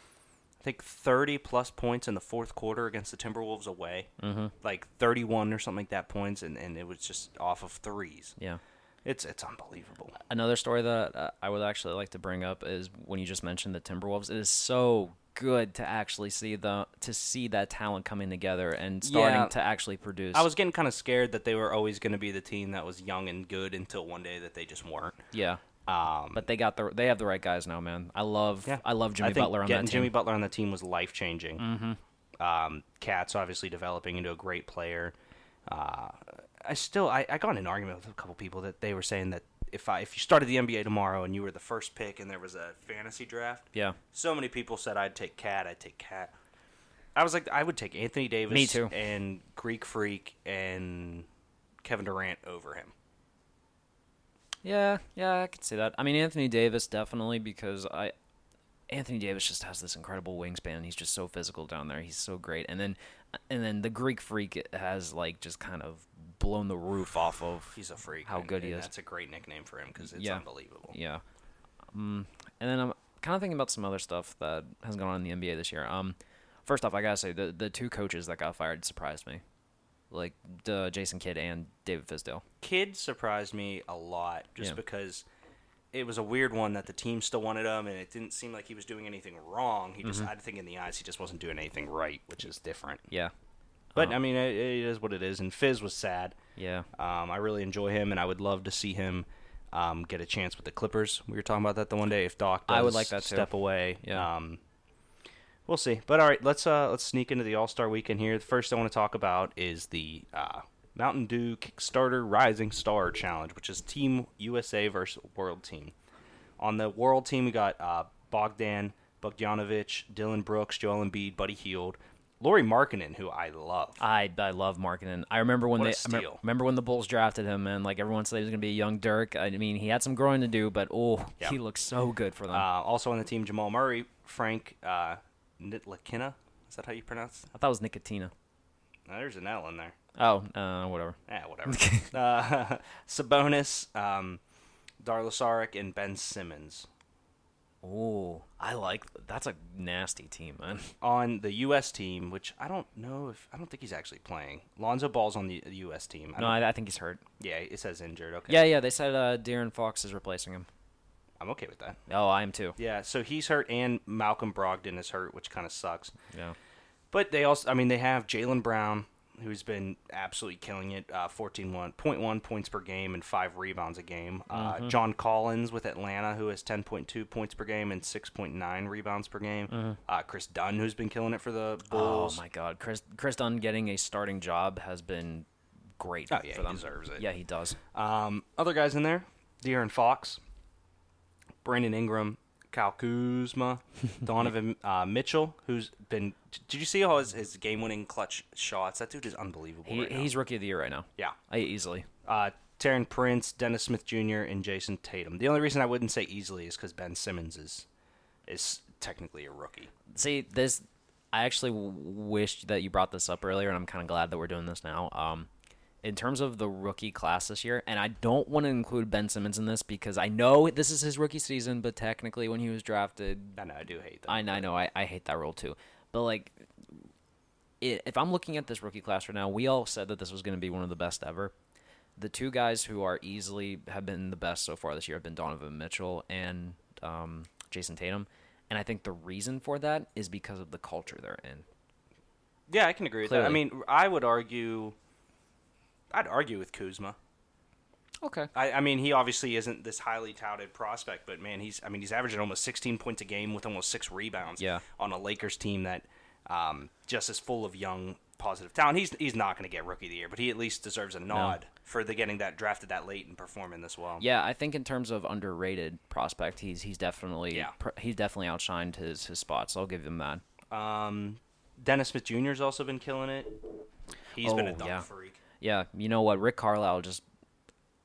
I think, 30 plus points in the fourth quarter against the Timberwolves away. Mm-hmm. Like 31 or something like that points, and, and it was just off of threes. Yeah. It's it's unbelievable. Another story that uh, I would actually like to bring up is when you just mentioned the Timberwolves. It is so good to actually see the to see that talent coming together and starting Yeah. to actually produce. I was getting kind of scared that they were always going to be the team that was young and good until one day that they just weren't. yeah, Um, but they got the they have the right guys now, man. I love Yeah. I love Jimmy I Butler on that team. Jimmy Butler on the team was life changing. Mm-hmm. Um, KAT's obviously developing into a great player. Uh, I still I, I got in an argument with a couple people that they were saying that if I if you started the NBA tomorrow and you were the first pick and there was a fantasy draft, yeah, so many people said I'd take KAT, I'd take KAT. I was like, I would take Anthony Davis, Me too. and Greek Freak and Kevin Durant over him. yeah, yeah. I could see that. I mean, Anthony Davis definitely because I. Anthony Davis just has this incredible wingspan. He's just so physical down there. He's so great. And then, and then the Greek Freak has like just kind of blown the roof off of He's a freak. How and- good he and is. That's a great nickname for him because it's Yeah. unbelievable. Yeah. Um, and then I'm kind of thinking about some other stuff that has gone on in the NBA this year. Um, first off, I gotta say the the two coaches that got fired surprised me, like uh, Jason Kidd and David Fizdale. Kidd surprised me a lot just Yeah. because it was a weird one that the team still wanted him and it didn't seem like he was doing anything wrong. He just, Mm-hmm. I think in the eyes, he just wasn't doing anything right, which is different. Yeah. But Um, I mean, it, it is what it is. And Fizz was sad. Yeah. Um, I really enjoy him, and I would love to see him um, get a chance with the Clippers. We were talking about that the one day. If Doc does I would like that too. step away, Yeah. Um, we'll see. But all right, let's uh, let's sneak into the All Star Weekend here. The first I want to talk about is the uh, Mountain Dew Kickstarter Rising Star Challenge, which is Team USA versus World Team. On the World Team, we got uh, Bogdan Bogdanovic, Dillon Brooks, Joel Embiid, Buddy Hield, Lauri Markkanen, who I love. I I love Markkinen. I remember when What they I me- remember when the Bulls drafted him, and like everyone said he was gonna be a young Dirk. I mean, he had some growing to do, but oh, Yeah. he looks so good for them. Uh, also on the team, Jamal Murray, Frank uh, Ntilikina. Is that how you pronounce? I thought it was Nicotina. No, there's an L in there. Oh, uh, whatever. [LAUGHS] Yeah, whatever. [LAUGHS] uh, [LAUGHS] Sabonis, um, Dario Saric, and Ben Simmons. Oh, I like that's a nasty team, man. On the U.S. team, which I don't know if I don't think he's actually playing. Lonzo Ball's on the U.S. team. I No, I, I think he's hurt. yeah, it says injured. Okay. Yeah, yeah. They said uh, De'Aaron Fox is replacing him. I'm okay with that. Oh, I am too. Yeah, so he's hurt, and Malcolm Brogdon is hurt, which kind of sucks. Yeah. But they also, I mean, they have Jaylen Brown, who's been absolutely killing it, uh, 14.1 points per game and five rebounds a game. Uh, John Collins with Atlanta, who has 10.2 points per game and 6.9 rebounds per game. Uh, Kris Dunn, who's been killing it for the Bulls. Oh my God, Kris Kris Dunn getting a starting job has been great Oh, yeah, for he deserves it. Yeah, he does. Um, other guys in there, De'Aaron Fox, Brandon Ingram, Kyle Kuzma, [LAUGHS] Donovan uh, Mitchell, who's been. Did you see all his, his game winning clutch shots? That dude is unbelievable. He, right he's rookie of the year right now. Yeah. I, easily. uh, Taurean Prince, Dennis Smith Jr., and Jayson Tatum. The only reason I wouldn't say easily is because Ben Simmons is is technically a rookie. See this. I actually w- wished that you brought this up earlier, and I'm kind of glad that we're doing this now. Um, in terms of the rookie class this year, and I don't want to include Ben Simmons in this because I know this is his rookie season, but technically when he was drafted, I know I do hate that. I, I know I, I hate that rule too. But like, if I'm looking at this rookie class right now, we all said that this was going to be one of the best ever. The two guys who are easily have been the best so far this year have been Donovan Mitchell and um, Jayson Tatum, and I think the reason for that is because of the culture they're in. Yeah, I can agree with that. I mean, I would argue. I'd argue with Kuzma. Okay. I, I mean, he obviously isn't this highly touted prospect, but man, he's I mean, he's averaging almost 16 points a game with almost six rebounds. Yeah. On a Lakers team that um, just is full of young, positive talent. He's he's not going to get Rookie of the Year, but he at least deserves a nod for the getting that drafted that late and performing this well. Yeah, I think in terms of underrated prospect, he's he's definitely Yeah. pr- he's definitely outshined his his spots. I'll give him that. Um, Dennis Smith Jr. has also been killing it. He's been a Oh, dunk yeah. freak. Yeah, you know what? Rick Carlisle just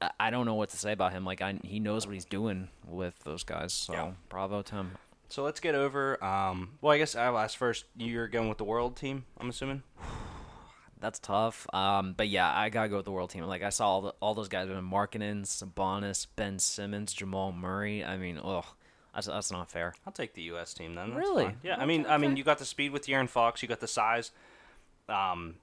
I- I don't know what to say about him. Like I, he knows what he's doing with those guys. So Yeah. bravo to him. So let's get over. Um, well, I guess I'll ask first. You're going with the world team, I'm assuming. [SIGHS] That's tough. Um, but yeah, I gotta go with the world team. Like I saw all, the, all those guys been Markkanen, Sabonis, Ben Simmons, Jamal Murray. I mean, ugh, that's that's not fair. I'll take the U.S. team then. That's Really? fine. Yeah. I Okay, mean, I mean, you got the speed with De'Aaron Fox. You got the size. Um,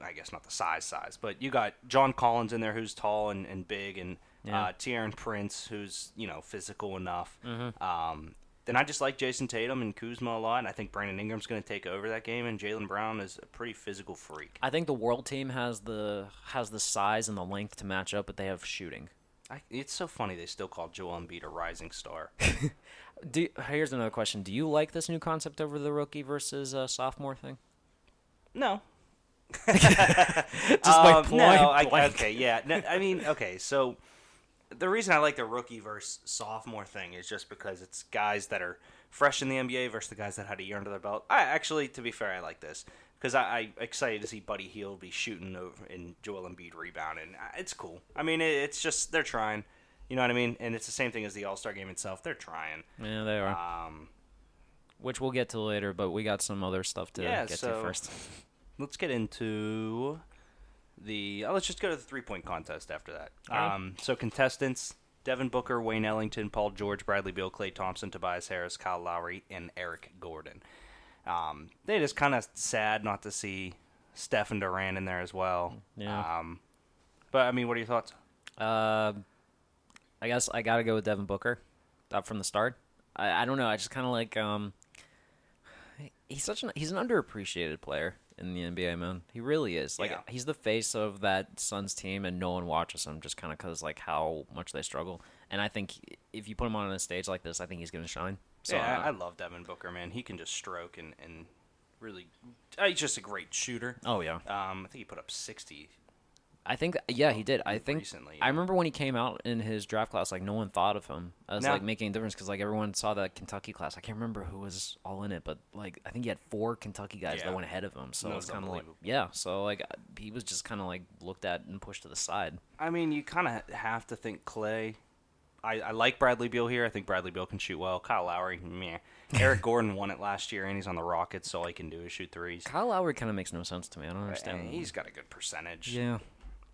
I guess not the size size, but you got John Collins in there, who's tall and, and big, and Yeah. uh, Taurean Prince, who's you know physical enough. Mm-hmm. Um, then I just like Jayson Tatum and Kuzma a lot, and I think Brandon Ingram's going to take over that game, and Jaylen Brown is a pretty physical freak. I think the world team has the has the size and the length to match up, but they have shooting. I, it's so funny they still call Joel Embiid a rising star. [LAUGHS] Do, here's another question: Do you like this new concept over the rookie versus uh, sophomore thing? no, [LAUGHS] Just Um, like no, I, okay, yeah. No, I mean, okay, so the reason I like the rookie versus sophomore thing is just because it's guys that are fresh in the NBA versus the guys that had a year under their belt. I actually, to be fair, I like this because I, I excited to see Buddy Hield be shooting over and Joel Embiid rebounding. Uh, It's cool. I mean, it, it's just they're trying. You know what I mean? And it's the same thing as the All Star game itself. They're trying. Yeah, they are. Um, Which we'll get to later, but we got some other stuff to Yeah, get so- to first. Let's get into the. Oh, let's just go to the three point contest after that. Alright. Um, so contestants: Devin Booker, Wayne Ellington, Paul George, Bradley Beal, Klay Thompson, Tobias Harris, Kyle Lowry, and Eric Gordon. Um, they just kind of sad not to see Stephen Durant in there as well. Yeah. Um, but I mean, what are your thoughts? Uh, I guess I gotta go with Devin Booker, up from the start. I, I don't know. I just kind of like um. He's such an he's an underappreciated player in the NBA, man. He really is. Like Yeah. he's the face of that Suns team, and no one watches him just kind of because like how much they struggle. And I think if you put him on a stage like this, I think he's gonna shine. So yeah, I, I love Devin Booker, man. He can just stroke and and really. Uh, he's just a great shooter. oh yeah, Um, I think he put up sixty. I think yeah he did. I think recently, I remember when he came out in his draft class, like no one thought of him as No. like making a difference because like everyone saw that Kentucky class. I can't remember who was all in it, but like I think he had four Kentucky guys Yeah. that went ahead of him. So it's was kind of like unbelievable. yeah. So like uh, he was just kind of like looked at and pushed to the side. I mean, you kind of have to think Klay. I, I like Bradley Beal here. I think Bradley Beal can shoot well. Kyle Lowry, meh. Eric Gordon won it last year, and he's on the Rockets, so all he can do is shoot threes. Kyle Lowry kind of makes no sense to me. I don't understand. And he's got a good percentage. yeah.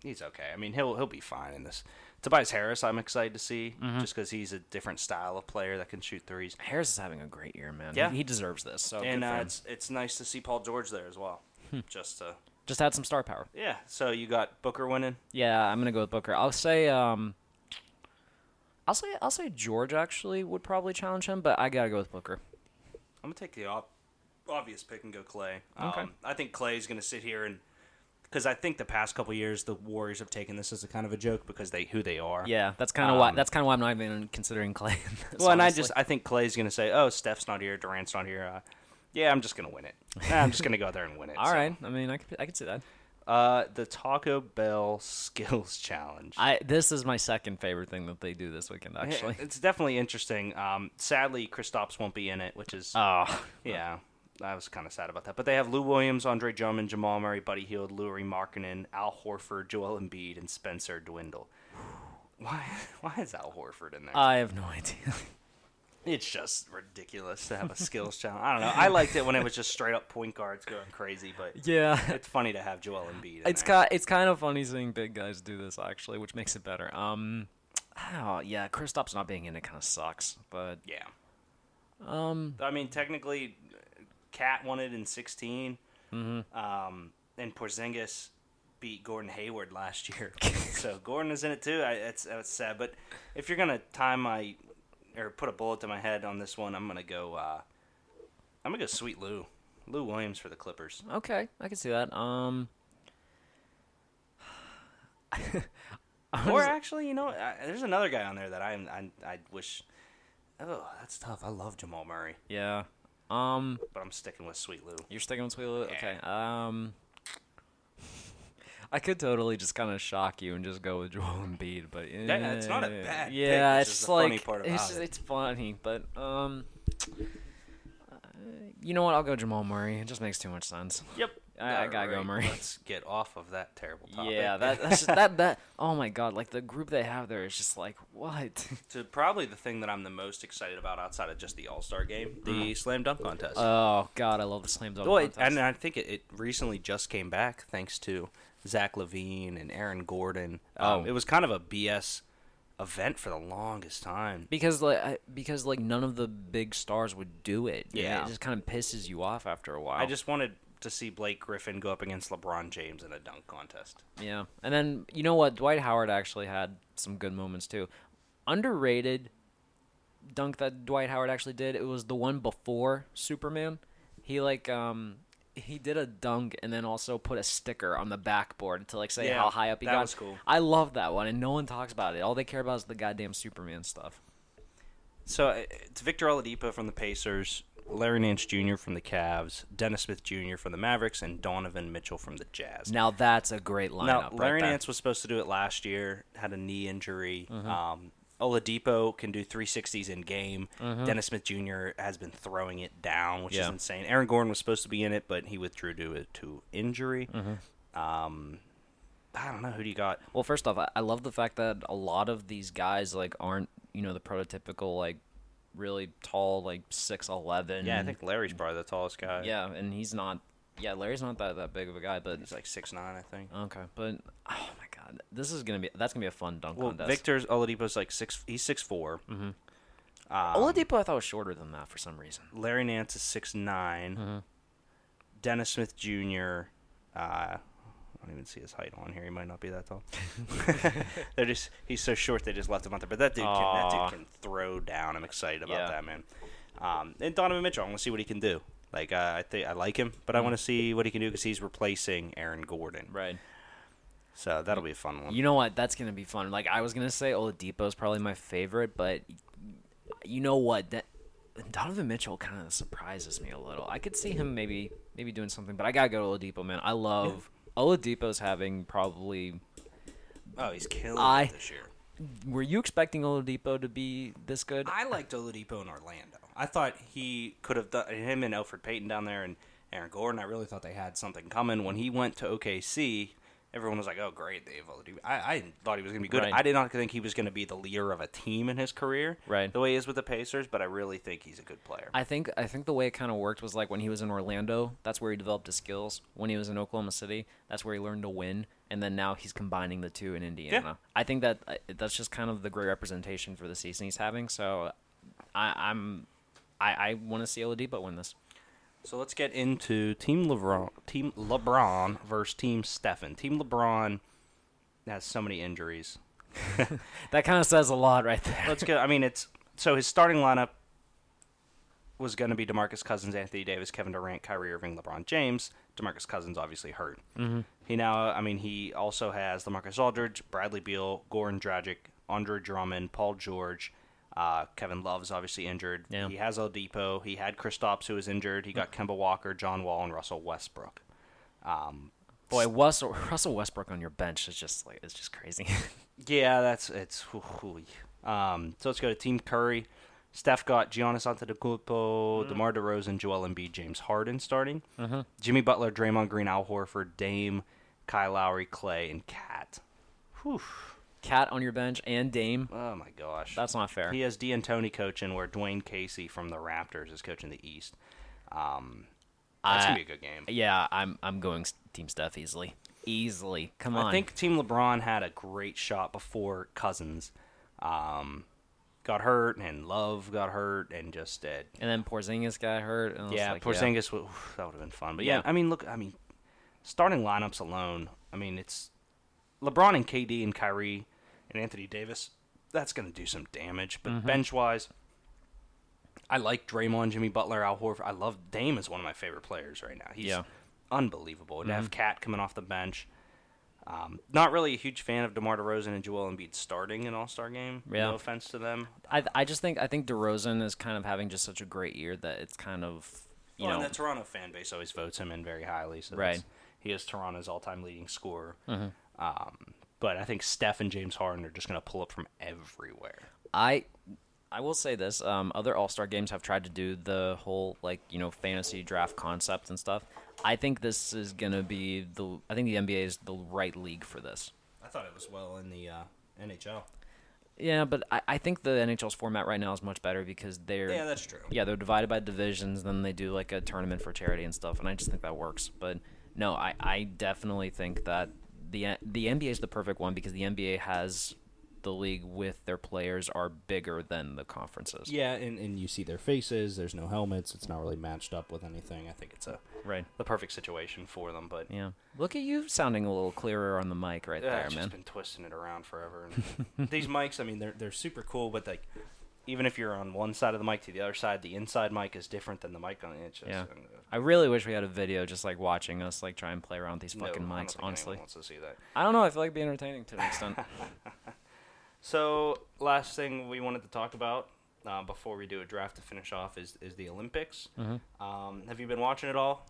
He's okay. I mean, he'll he'll be fine in this. Tobias Harris, I'm excited to see, Mm-hmm. just because he's a different style of player that can shoot threes. Harris is having a great year, man. Yeah. he, he deserves this. So and uh, it's it's nice to see Paul George there as well. just to just had some star power. yeah. So you got Booker winning. Yeah, I'm gonna go with Booker. I'll say um I'll say I'll say George actually would probably challenge him, but I gotta go with Booker. I'm gonna take the ob- obvious pick and go Klay. Okay. Um, I think Klay's gonna sit here and because I think the past couple years the Warriors have taken this as a kind of a joke because they who they are. Yeah, that's kind of why Um, that's kind of why I'm not even considering Klay. in this, Well, and I just I think Klay's gonna say, "Oh, Steph's not here, Durant's not here." Uh, yeah, I'm just gonna win it. Nah, I'm just gonna go there and win it. [LAUGHS] all so. right. I mean, I could I could see that. Uh, the Taco Bell [LAUGHS] Skills Challenge. I this is my second favorite thing that they do this weekend. Actually, it's definitely interesting. Um, sadly, Kristaps won't be in it, which is oh yeah. I was kind of sad about that. But they have Lou Williams, Andre Drummond, Jamal Murray, Buddy Hield, Lauri Markkanen, Al Horford, Joel Embiid, and Spencer Dinwiddie. Why? [LAUGHS] Why is Al Horford in there? I have no idea. It's just ridiculous to have a skills challenge. I don't know. I liked it when it was just straight up point guards going crazy, but Yeah. it's funny to have Joel Embiid. In It's kind it's kind of funny seeing big guys do this actually, which makes it better. Um, oh yeah, Kristaps not being in it kind of sucks, but yeah. um, I mean, technically, KAT won it in 16, Mm-hmm. um, and Porzingis beat Gordon Hayward last year. [LAUGHS] so Gordon is in it too. I, it's, it's sad, but if you're gonna time my or put a bullet to my head on this one, I'm gonna go. Uh, I'm gonna go Sweet Lou, Lou Williams for the Clippers. okay, I can see that. Um, [SIGHS] Or actually, you know, I, there's another guy on there that I I I wish. Oh, that's tough. I love Jamal Murray, yeah, um, but I'm sticking with Sweet Lou. you're sticking with Sweet Lou? Yeah. Okay, um. [LAUGHS] I could totally just kind of shock you and just go with Joel Embiid, but Yeah, it's not a bad Yeah, which it's is the funny like part it's just, it. it's funny, but um, uh, you know what? I'll go Jamal Murray. It just makes too much sense. Yep. I- I gotta go Alright, Murray. Let's get off of that terrible topic. Yeah, that [LAUGHS] that's just, that that. Oh my god! Like the group they have there is just like what? [LAUGHS] to probably the thing that I'm the most excited about outside of just the All Star game, the slam dunk contest. oh god, I love the slam dunk well, contest. and I think it, it recently just came back thanks to Zach LaVine and Aaron Gordon. Um, Oh. it was kind of a BS event for the longest time. because like I, because like none of the big stars would do it. Yeah. it just kind of pisses you off after a while. I just wanted to see Blake Griffin go up against LeBron James in a dunk contest. yeah, and then you know what? Dwight Howard actually had some good moments too. Underrated dunk that Dwight Howard actually did. It was the one before Superman. He like um he did a dunk and then also put a sticker on the backboard to like say Yeah, how high up he that got. was cool. I love that one, and no one talks about it. All they care about is the goddamn Superman stuff. So uh, it's Victor Oladipo from the Pacers, Larry Nance Jr. from the Cavs, Dennis Smith Jr. from the Mavericks, and Donovan Mitchell from the Jazz. Now that's a great lineup. Now, right Larry there. Nance was supposed to do it last year, had a knee injury. Mm-hmm. Um, Oladipo can do 360s in game. Dennis Smith Jr. has been throwing it down, which is Mm-hmm. Insane. Aaron Gordon was supposed to be in it, but he withdrew due to, to injury. Mm-hmm. Um, I don't know who do you got. Well, first off, I, I love the fact that a lot of these guys like aren't you know the prototypical like really tall like six eleven. Yeah, I think Larry's probably the tallest guy. Yeah, and he's not. Yeah, Larry's not that that big of a guy, but he's like six nine, I think. okay. But oh my god, this is gonna be that's gonna be a fun dunk Well, contest. Victor's Oladipo's like six. He's six four. Mm-hmm. Um, Oladipo, I thought was shorter than that for some reason. Larry Nance is six Mm-hmm. Dennis Smith Jr. Uh, I don't even see his height on here. He might not be that tall. [LAUGHS] They're just he's so short they just left him out there. But that dude can that dude can throw down. I'm excited about Yeah. that man. Um, and Donovan Mitchell, I want to see what he can do. Like uh, I think I like him, but I want to see what he can do because he's replacing Aaron Gordon. Mm-hmm. Right. So that'll be a fun one. You know what? That's gonna be fun. Like I was gonna say, Oladipo is probably my favorite, but you know what? That Donovan Mitchell kind of surprises me a little. I could see him maybe maybe doing something, but I gotta go to Oladipo, man. I love Oladipo's having probably. oh, he's killing I- it this year. Were you expecting Oladipo to be this good? I liked Oladipo in Orlando. I thought he could have done him and Elfrid Payton down there and Aaron Gordon. I really thought they had something coming. When he went to OKC, everyone was like, "Oh, great, Oladipo." I, I thought he was going to be good. Right. I did not think he was going to be the leader of a team in his career, Right. The way he is with the Pacers, but I really think he's a good player. I think I think the way it kind of worked was like when he was in Orlando, that's where he developed his skills. When he was in Oklahoma City, that's where he learned to win. And then now he's combining the two in Indiana. I think that uh, that's just kind of the great representation for the season he's having. So I, I'm I, I want to see Oladipo win this. So let's get into Team LeBron, Team LeBron versus Team Stephen. Team LeBron has so many injuries. [LAUGHS] That kind of says a lot right there. Let's go. I mean, it's so his starting lineup was going to be Demarcus Cousins, Anthony Davis, Kevin Durant, Kyrie Irving, LeBron James. Demarcus Cousins obviously hurt. Mm-hmm. He now, I mean, he also has LaMarcus Aldridge, Bradley Beal, Goran Dragic, Andre Drummond, Paul George. Uh, Kevin Love's obviously injured. Yeah. He has Oladipo. He had Kristaps, who was injured. He got Kemba Walker, John Wall, and Russell Westbrook. Um, Boy, Russell, Russell Westbrook on your bench is just like it's just crazy. [LAUGHS] Yeah, that's it's. Um, so let's go to Team Curry. Steph got Giannis Antetokounmpo, DeMar DeRozan, Joel Embiid, James Harden starting. Jimmy Butler, Draymond Green, Al Horford, Dame, Kyle Lowry, Klay, and KAT. Whew. KAT on your bench and Dame. Oh my gosh, That's not fair. He has D'Antoni coaching, where Dwane Casey from the Raptors is coaching the East. Um, that's I- gonna be a good game. Yeah, I'm I'm going Team Steph easily. Easily. Come on. I think Team LeBron had a great shot before Cousins um, got hurt and Love got hurt and just did. and then Porzingis got hurt. And Yeah, like, Porzingis would oof, that would have been fun. But yeah. Yeah. I mean, look, I mean, starting lineups alone. I mean, it's LeBron and KD and Kyrie and Anthony Davis. That's going to do some damage. But Mm-hmm. bench wise, I like Draymond, Jimmy Butler, Al Horford. I love Dame is one of my favorite players right now. He's Yeah. unbelievable. And to Mm-hmm. have KAT coming off the bench. Um, not really a huge fan of DeMar DeRozan and Joel Embiid starting an All Star game. Yeah. No offense to them. I I just think I think DeRozan is kind of having just such a great year that it's kind of you well, know and the Toronto fan base always votes him in very highly. So Right. he is Toronto's all-time leading scorer. Mm-hmm. Um, but I think Steph and James Harden are just going to pull up from everywhere. I I will say this: um, other All Star games have tried to do the whole like you know fantasy draft concept and stuff. I think this is gonna be the. I think the NBA is the right league for this. I thought it was well in the uh, NHL. Yeah, but I, I think the NHL's format right now is much better because they're Yeah, that's true. yeah they're divided by divisions. Then they do like a tournament for charity and stuff, and I just think that works. But no, I, I definitely think that the the NBA is the perfect one because the NBA has the league with their players are bigger than the conferences. Yeah, and, and you see their faces. There's no helmets. It's not really matched up with anything. I think it's a Right. the perfect situation for them. But Yeah. Look at you sounding a little clearer on the mic right Yeah, there, man. just been twisting it around forever. And [LAUGHS] these mics, I mean, they're they're super cool, but like, even if you're on one side of the mic to the other side, the inside mic is different than the mic on the. Just, Yeah. uh, I really wish we had a video just like watching us like try and play around with these fucking mics, honestly. wants to see that. I don't know, I feel like being entertaining to an extent. [LAUGHS] So, last thing we wanted to talk about uh, before we do a draft to finish off is is the Olympics. Mm-hmm. Um, have you been watching it all?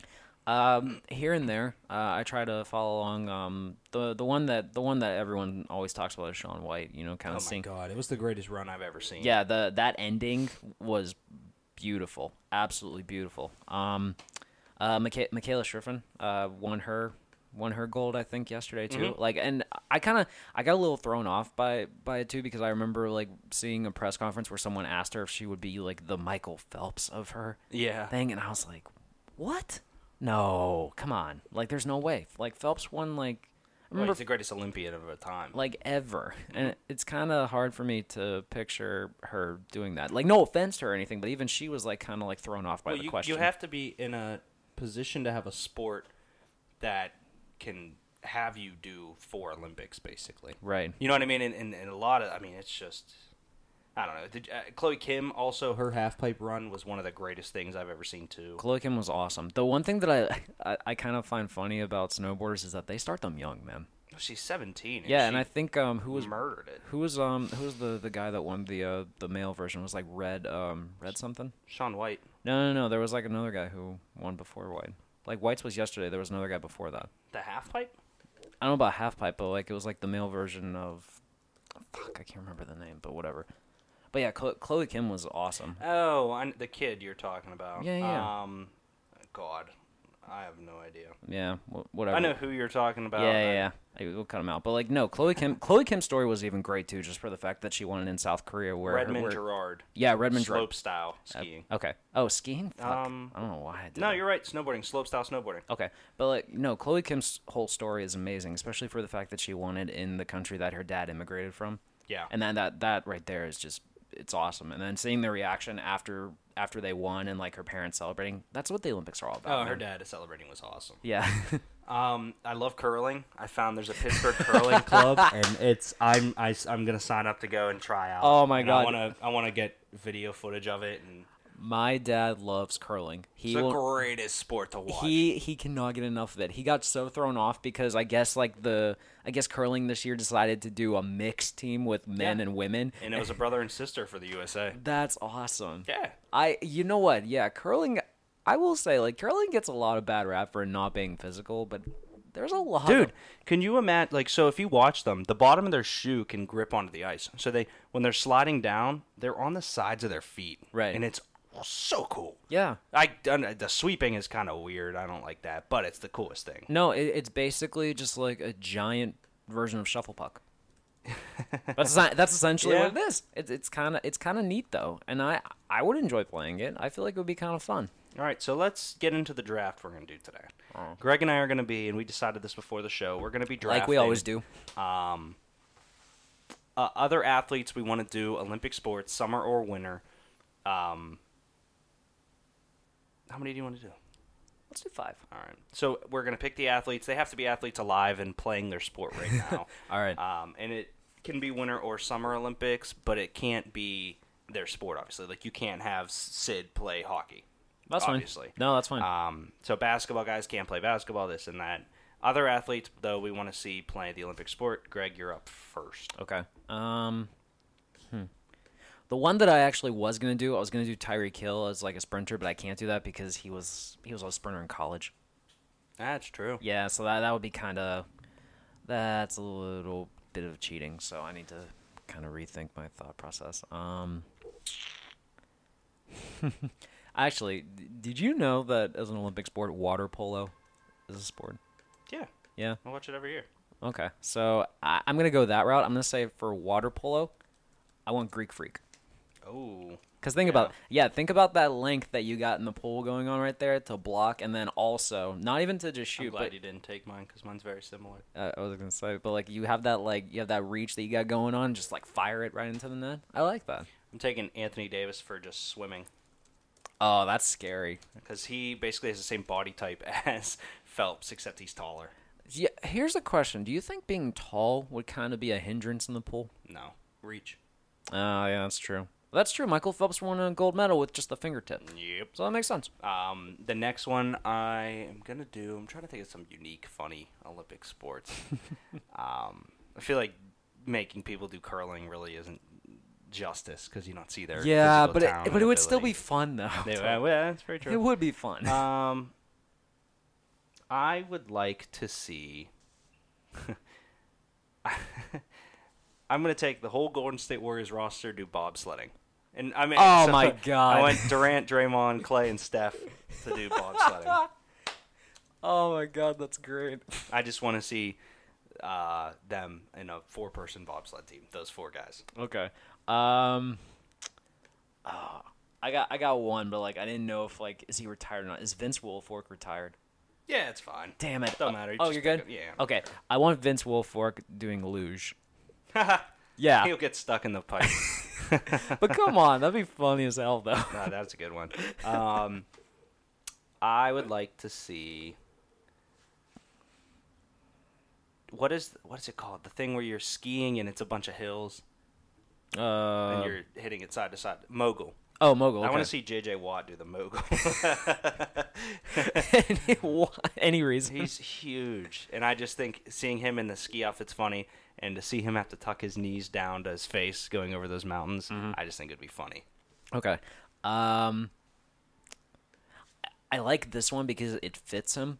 Um, here and there, uh, I try to follow along. Um, the the one that the one that everyone always talks about is Shaun White. You know, kind of. Oh my seeing. god, it was the greatest run I've ever seen. Yeah, the that ending was beautiful, absolutely beautiful. Um, uh, Micha- Mikaela Shiffrin uh, won her won her gold, I think, yesterday too. Mm-hmm. Like, and I kind of I got a little thrown off by by it too because I remember like seeing a press conference where someone asked her if she would be like the Michael Phelps of her yeah. thing, and I was like, what? No, come on! Like, there's no way. Like Phelps won like. I remember he's the greatest Olympian of a time. like ever and it's kind of hard for me to picture her doing that like no offense to her or anything but even she was like kind of like thrown off by well, the you, question you have to be in a position to have a sport that can have you do four Olympics, basically. right You know what I mean? And, and, and a lot of, I mean, it's just, I don't know. Did, uh, Chloe Kim also her half pipe run was one of the greatest things I've ever seen too. Chloe Kim was awesome the one thing that i [LAUGHS] i, I kind of find funny about snowboarders is that they start them young man She's seventeen. And yeah and i think um who was murdered it. who was um who was the the guy that won the uh the male version was like red um red something Shaun White. no no no there was like another guy who won before white like white's was yesterday there was another guy before that The half pipe. I don't know about half pipe, but like it was like the male version of. Fuck, I can't remember the name, but whatever. But yeah, Chloe, Chloe Kim was awesome. Oh, I, the kid you're talking about. Yeah, yeah. Um, God, I have no idea. Yeah, wh- whatever. I know who you're talking about. Yeah, yeah, yeah. We'll cut him out. But like, no, Chloe Kim. Chloe Kim's story was even great too, just for the fact that she won it in South Korea, where Redmond where, Gerard. Yeah, Redmond Gerard. Slope style skiing. Okay. Oh, skiing. Fuck. Um, I don't know why I did. no, that. you're right. Snowboarding, slope style snowboarding. Okay, but like no, Chloe Kim's whole story is amazing, especially for the fact that she won it in the country that her dad immigrated from. Yeah. and then that that right there is just it's awesome and then seeing the reaction after after they won and like her parents celebrating that's what the olympics are all about Oh, her man. dad celebrating was awesome. yeah [LAUGHS] Um, I love curling. I found there's a Pittsburgh curling [LAUGHS] club, and it's I'm I, am gonna sign up to go and try out. Oh my And God. I wanna I wanna get video footage of it, and my dad loves curling he it's the will greatest sport to watch. he he cannot get enough of it he got so thrown off because i guess like the i guess curling this year decided to do a mixed team with men Yeah. and women and it was a brother and sister for the USA. that's awesome Yeah, I you know what? Yeah, curling I will say like curling gets a lot of bad rap for not being physical, but there's a lot dude. of, Can you imagine? Like, so if you watch them, the bottom of their shoe can grip onto the ice. So they when they're sliding down, they're on the sides of their feet. Right. and it's so cool. Yeah. I the sweeping is kind of weird. I don't like that, but it's the coolest thing. No, it, it's basically just like a giant version of shuffle puck. [LAUGHS] That's that's essentially Yeah. what it is. It's it's kind of it's kind of neat though, and I I would enjoy playing it. I feel like it would be kind of fun. All right, so let's get into the draft we're going to do today. Oh. Greg and I are going to be, and we decided this before the show. We're going to be drafting Like we always do. um, uh, other athletes we want to do Olympic sports, summer or winter. Um, how many do you want to do? Let's do five. All right. So we're going to pick the athletes. They have to be athletes alive and playing their sport right [LAUGHS] now. All right. Um, and it can be winter or summer Olympics, but it can't be their sport, obviously. Like, you can't have Sid play hockey. That's obviously. fine. No, that's fine. Um, so basketball guys can't play basketball, this and that. Other athletes, though, we want to see play the Olympic sport. Greg, you're up first. Okay. Um, hmm. The one that I actually was gonna do, I was gonna do Tyreek Hill as like a sprinter, but I can't do that because he was he was a sprinter in college. That's true. Yeah, so that that would be kind of that's a little bit of cheating. So I need to kind of rethink my thought process. Um, [LAUGHS] actually, did you know that as an Olympic sport, water polo is a sport? Yeah, Yeah. I watch it every year. Okay, so I, I'm gonna go that route. I'm gonna say for water polo, I want Greek Freak. Oh, Cause think about yeah, think about that length that you got in the pool going on right there to block, and then also not even to just shoot. I'm glad but you didn't take mine because mine's very similar. uh, I was gonna say, but like you have that like you have that reach that you got going on, just like fire it right into the net. I like that. I'm taking Anthony Davis for just swimming Oh, that's scary. because he basically has the same body type [LAUGHS] as Phelps, except he's taller. Yeah, here's a question: Do you think being tall would kind of be a hindrance in the pool? No, reach. Oh, yeah, that's true. That's true. Michael Phelps won a gold medal with just the fingertip, Yep. so that makes sense. Um, the next one I am gonna do. I'm trying to think of some unique, funny Olympic sports. [LAUGHS] um, I feel like making people do curling really isn't justice because you don't see their Yeah, but it, but it would still be fun though. They- uh, well, that's very true. It would be fun. Um, [LAUGHS] I would like to see. [LAUGHS] I'm gonna take the whole Golden State Warriors roster do bobsledding, and I mean, Oh my [LAUGHS] God. I went Durant, Draymond, Klay, and Steph to do bobsledding. [LAUGHS] oh my god, that's great. I just want to see uh, them in a four-person bobsled team. Those four guys. Okay. Um. oh, I got I got one, but like I didn't know if like is he retired or not. Is Vince Wilfork retired? Yeah, it's fine. Damn it. Don't Oh, matter. Oh, you're good. a- yeah. Okay. I want Vince Wilfork doing luge. [LAUGHS] Yeah. He'll get stuck in the pipe. [LAUGHS] but come on, that'd be funny as hell though. [LAUGHS] no, that's a good one. Um, I would like to see. What is what is it called? The thing where you're skiing and it's a bunch of hills Uh, and you're hitting it side to side. Mogul. oh, mogul. I want to see JJ Watt do the mogul. [LAUGHS] any, any reason. He's huge, and I just think seeing him in the ski outfit's funny, and to see him have to tuck his knees down to his face going over those mountains, I just think it'd be funny. Okay. Um I like this one because it fits him.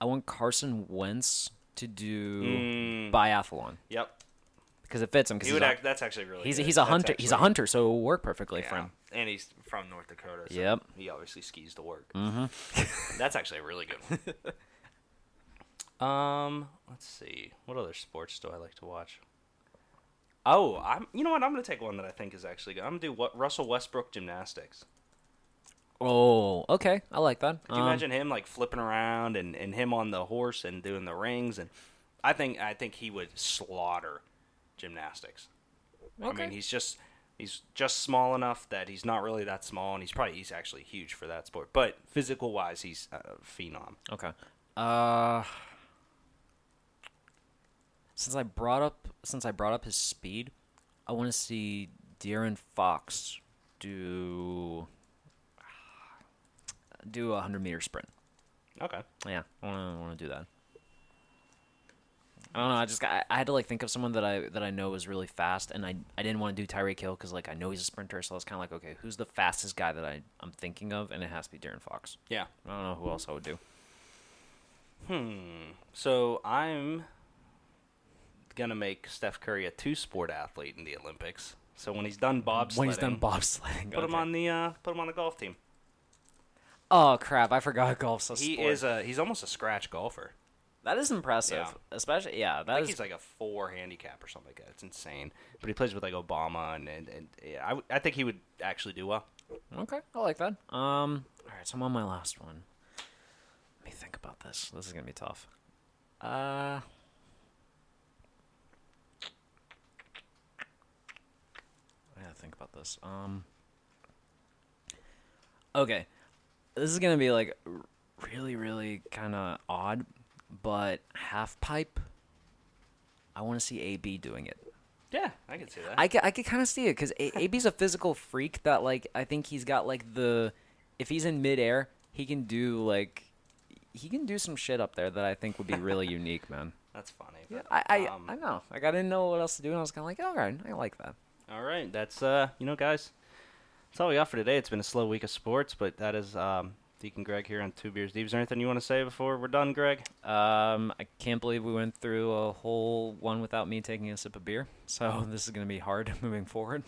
I want Carson Wentz to do Mm. biathlon Yep, because it fits him. Because he would act. That's actually really. he's, good. he's a That's hunter. He's a hunter, so it will work perfectly for him. And he's from North Dakota. So Yep. He obviously skis to work. Mm-hmm. [LAUGHS] That's actually a really good one. [LAUGHS] um, let's see. What other sports do I like to watch? Oh, I'm. You know what? I'm gonna take one that I think is actually good. I'm gonna do what Russell Westbrook gymnastics. Oh, okay. I like that. Could you Um, imagine him like flipping around and, and him on the horse and doing the rings and I think I think he would slaughter gymnastics. Okay. I mean, he's just he's just small enough that he's not really that small, and he's probably he's actually huge for that sport. But physical wise, he's a phenom. Okay. Uh since I brought up since I brought up his speed, I want to see De'Aaron Fox do do a hundred meter sprint. Okay. Yeah, I want to do that. I don't know. I just got, I had to like think of someone that I that I know is really fast, and I I didn't want to do Tyreek Hill because like I know he's a sprinter, so I was kind of like, okay, who's the fastest guy that I I'm thinking of, and it has to be Darren Fox. Yeah. I don't know who else I would do. Hmm. So I'm gonna make Steph Curry a two-sport athlete in the Olympics. So when he's done bobsledding, When he's done bobsledding, put him on the uh, put him on the golf team. Oh crap! I forgot golf's a He sport. is a he's almost a scratch golfer. That is impressive. Yeah. Especially, yeah, that is. he's like a four handicap or something like that. It's insane. But he plays with like Obama, and, and, and yeah, I, w- I think he would actually do well. Okay, I like that. Um, all right, so I'm on my last one. Let me think about this. This is gonna be tough. Uh, I gotta think about this. Um, okay, this is gonna be like really, really kind of odd, but half pipe. I want to see AB doing it. Yeah, I can see that. I could, I could kind of see it because AB's a physical freak that like I think he's got like the if he's in midair he can do like he can do some shit up there that I think would be really [LAUGHS] unique, man. That's funny. Yeah, but, I I, um, I know. Like I didn't know what else to do, and I was kind of like, all right, I like that. All right, that's uh, you know, guys, that's all we got for today. It's been a slow week of sports, but that is um, Deacon Greg here on Two Beers Deep. Is there anything you want to say before we're done, Greg? Um, I can't believe we went through a whole one without me taking a sip of beer. So this is gonna be hard [LAUGHS] moving forward.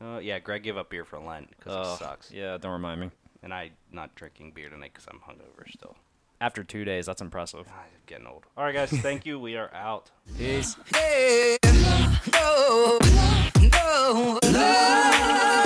Uh, yeah, Greg gave up beer for Lent because Ugh, it sucks, Yeah, don't remind me. and I not drinking beer tonight because I'm hungover still after two days. That's impressive. Ah, God, getting old. All right, guys. thank you. We are out. Peace. Hey, no, no, no.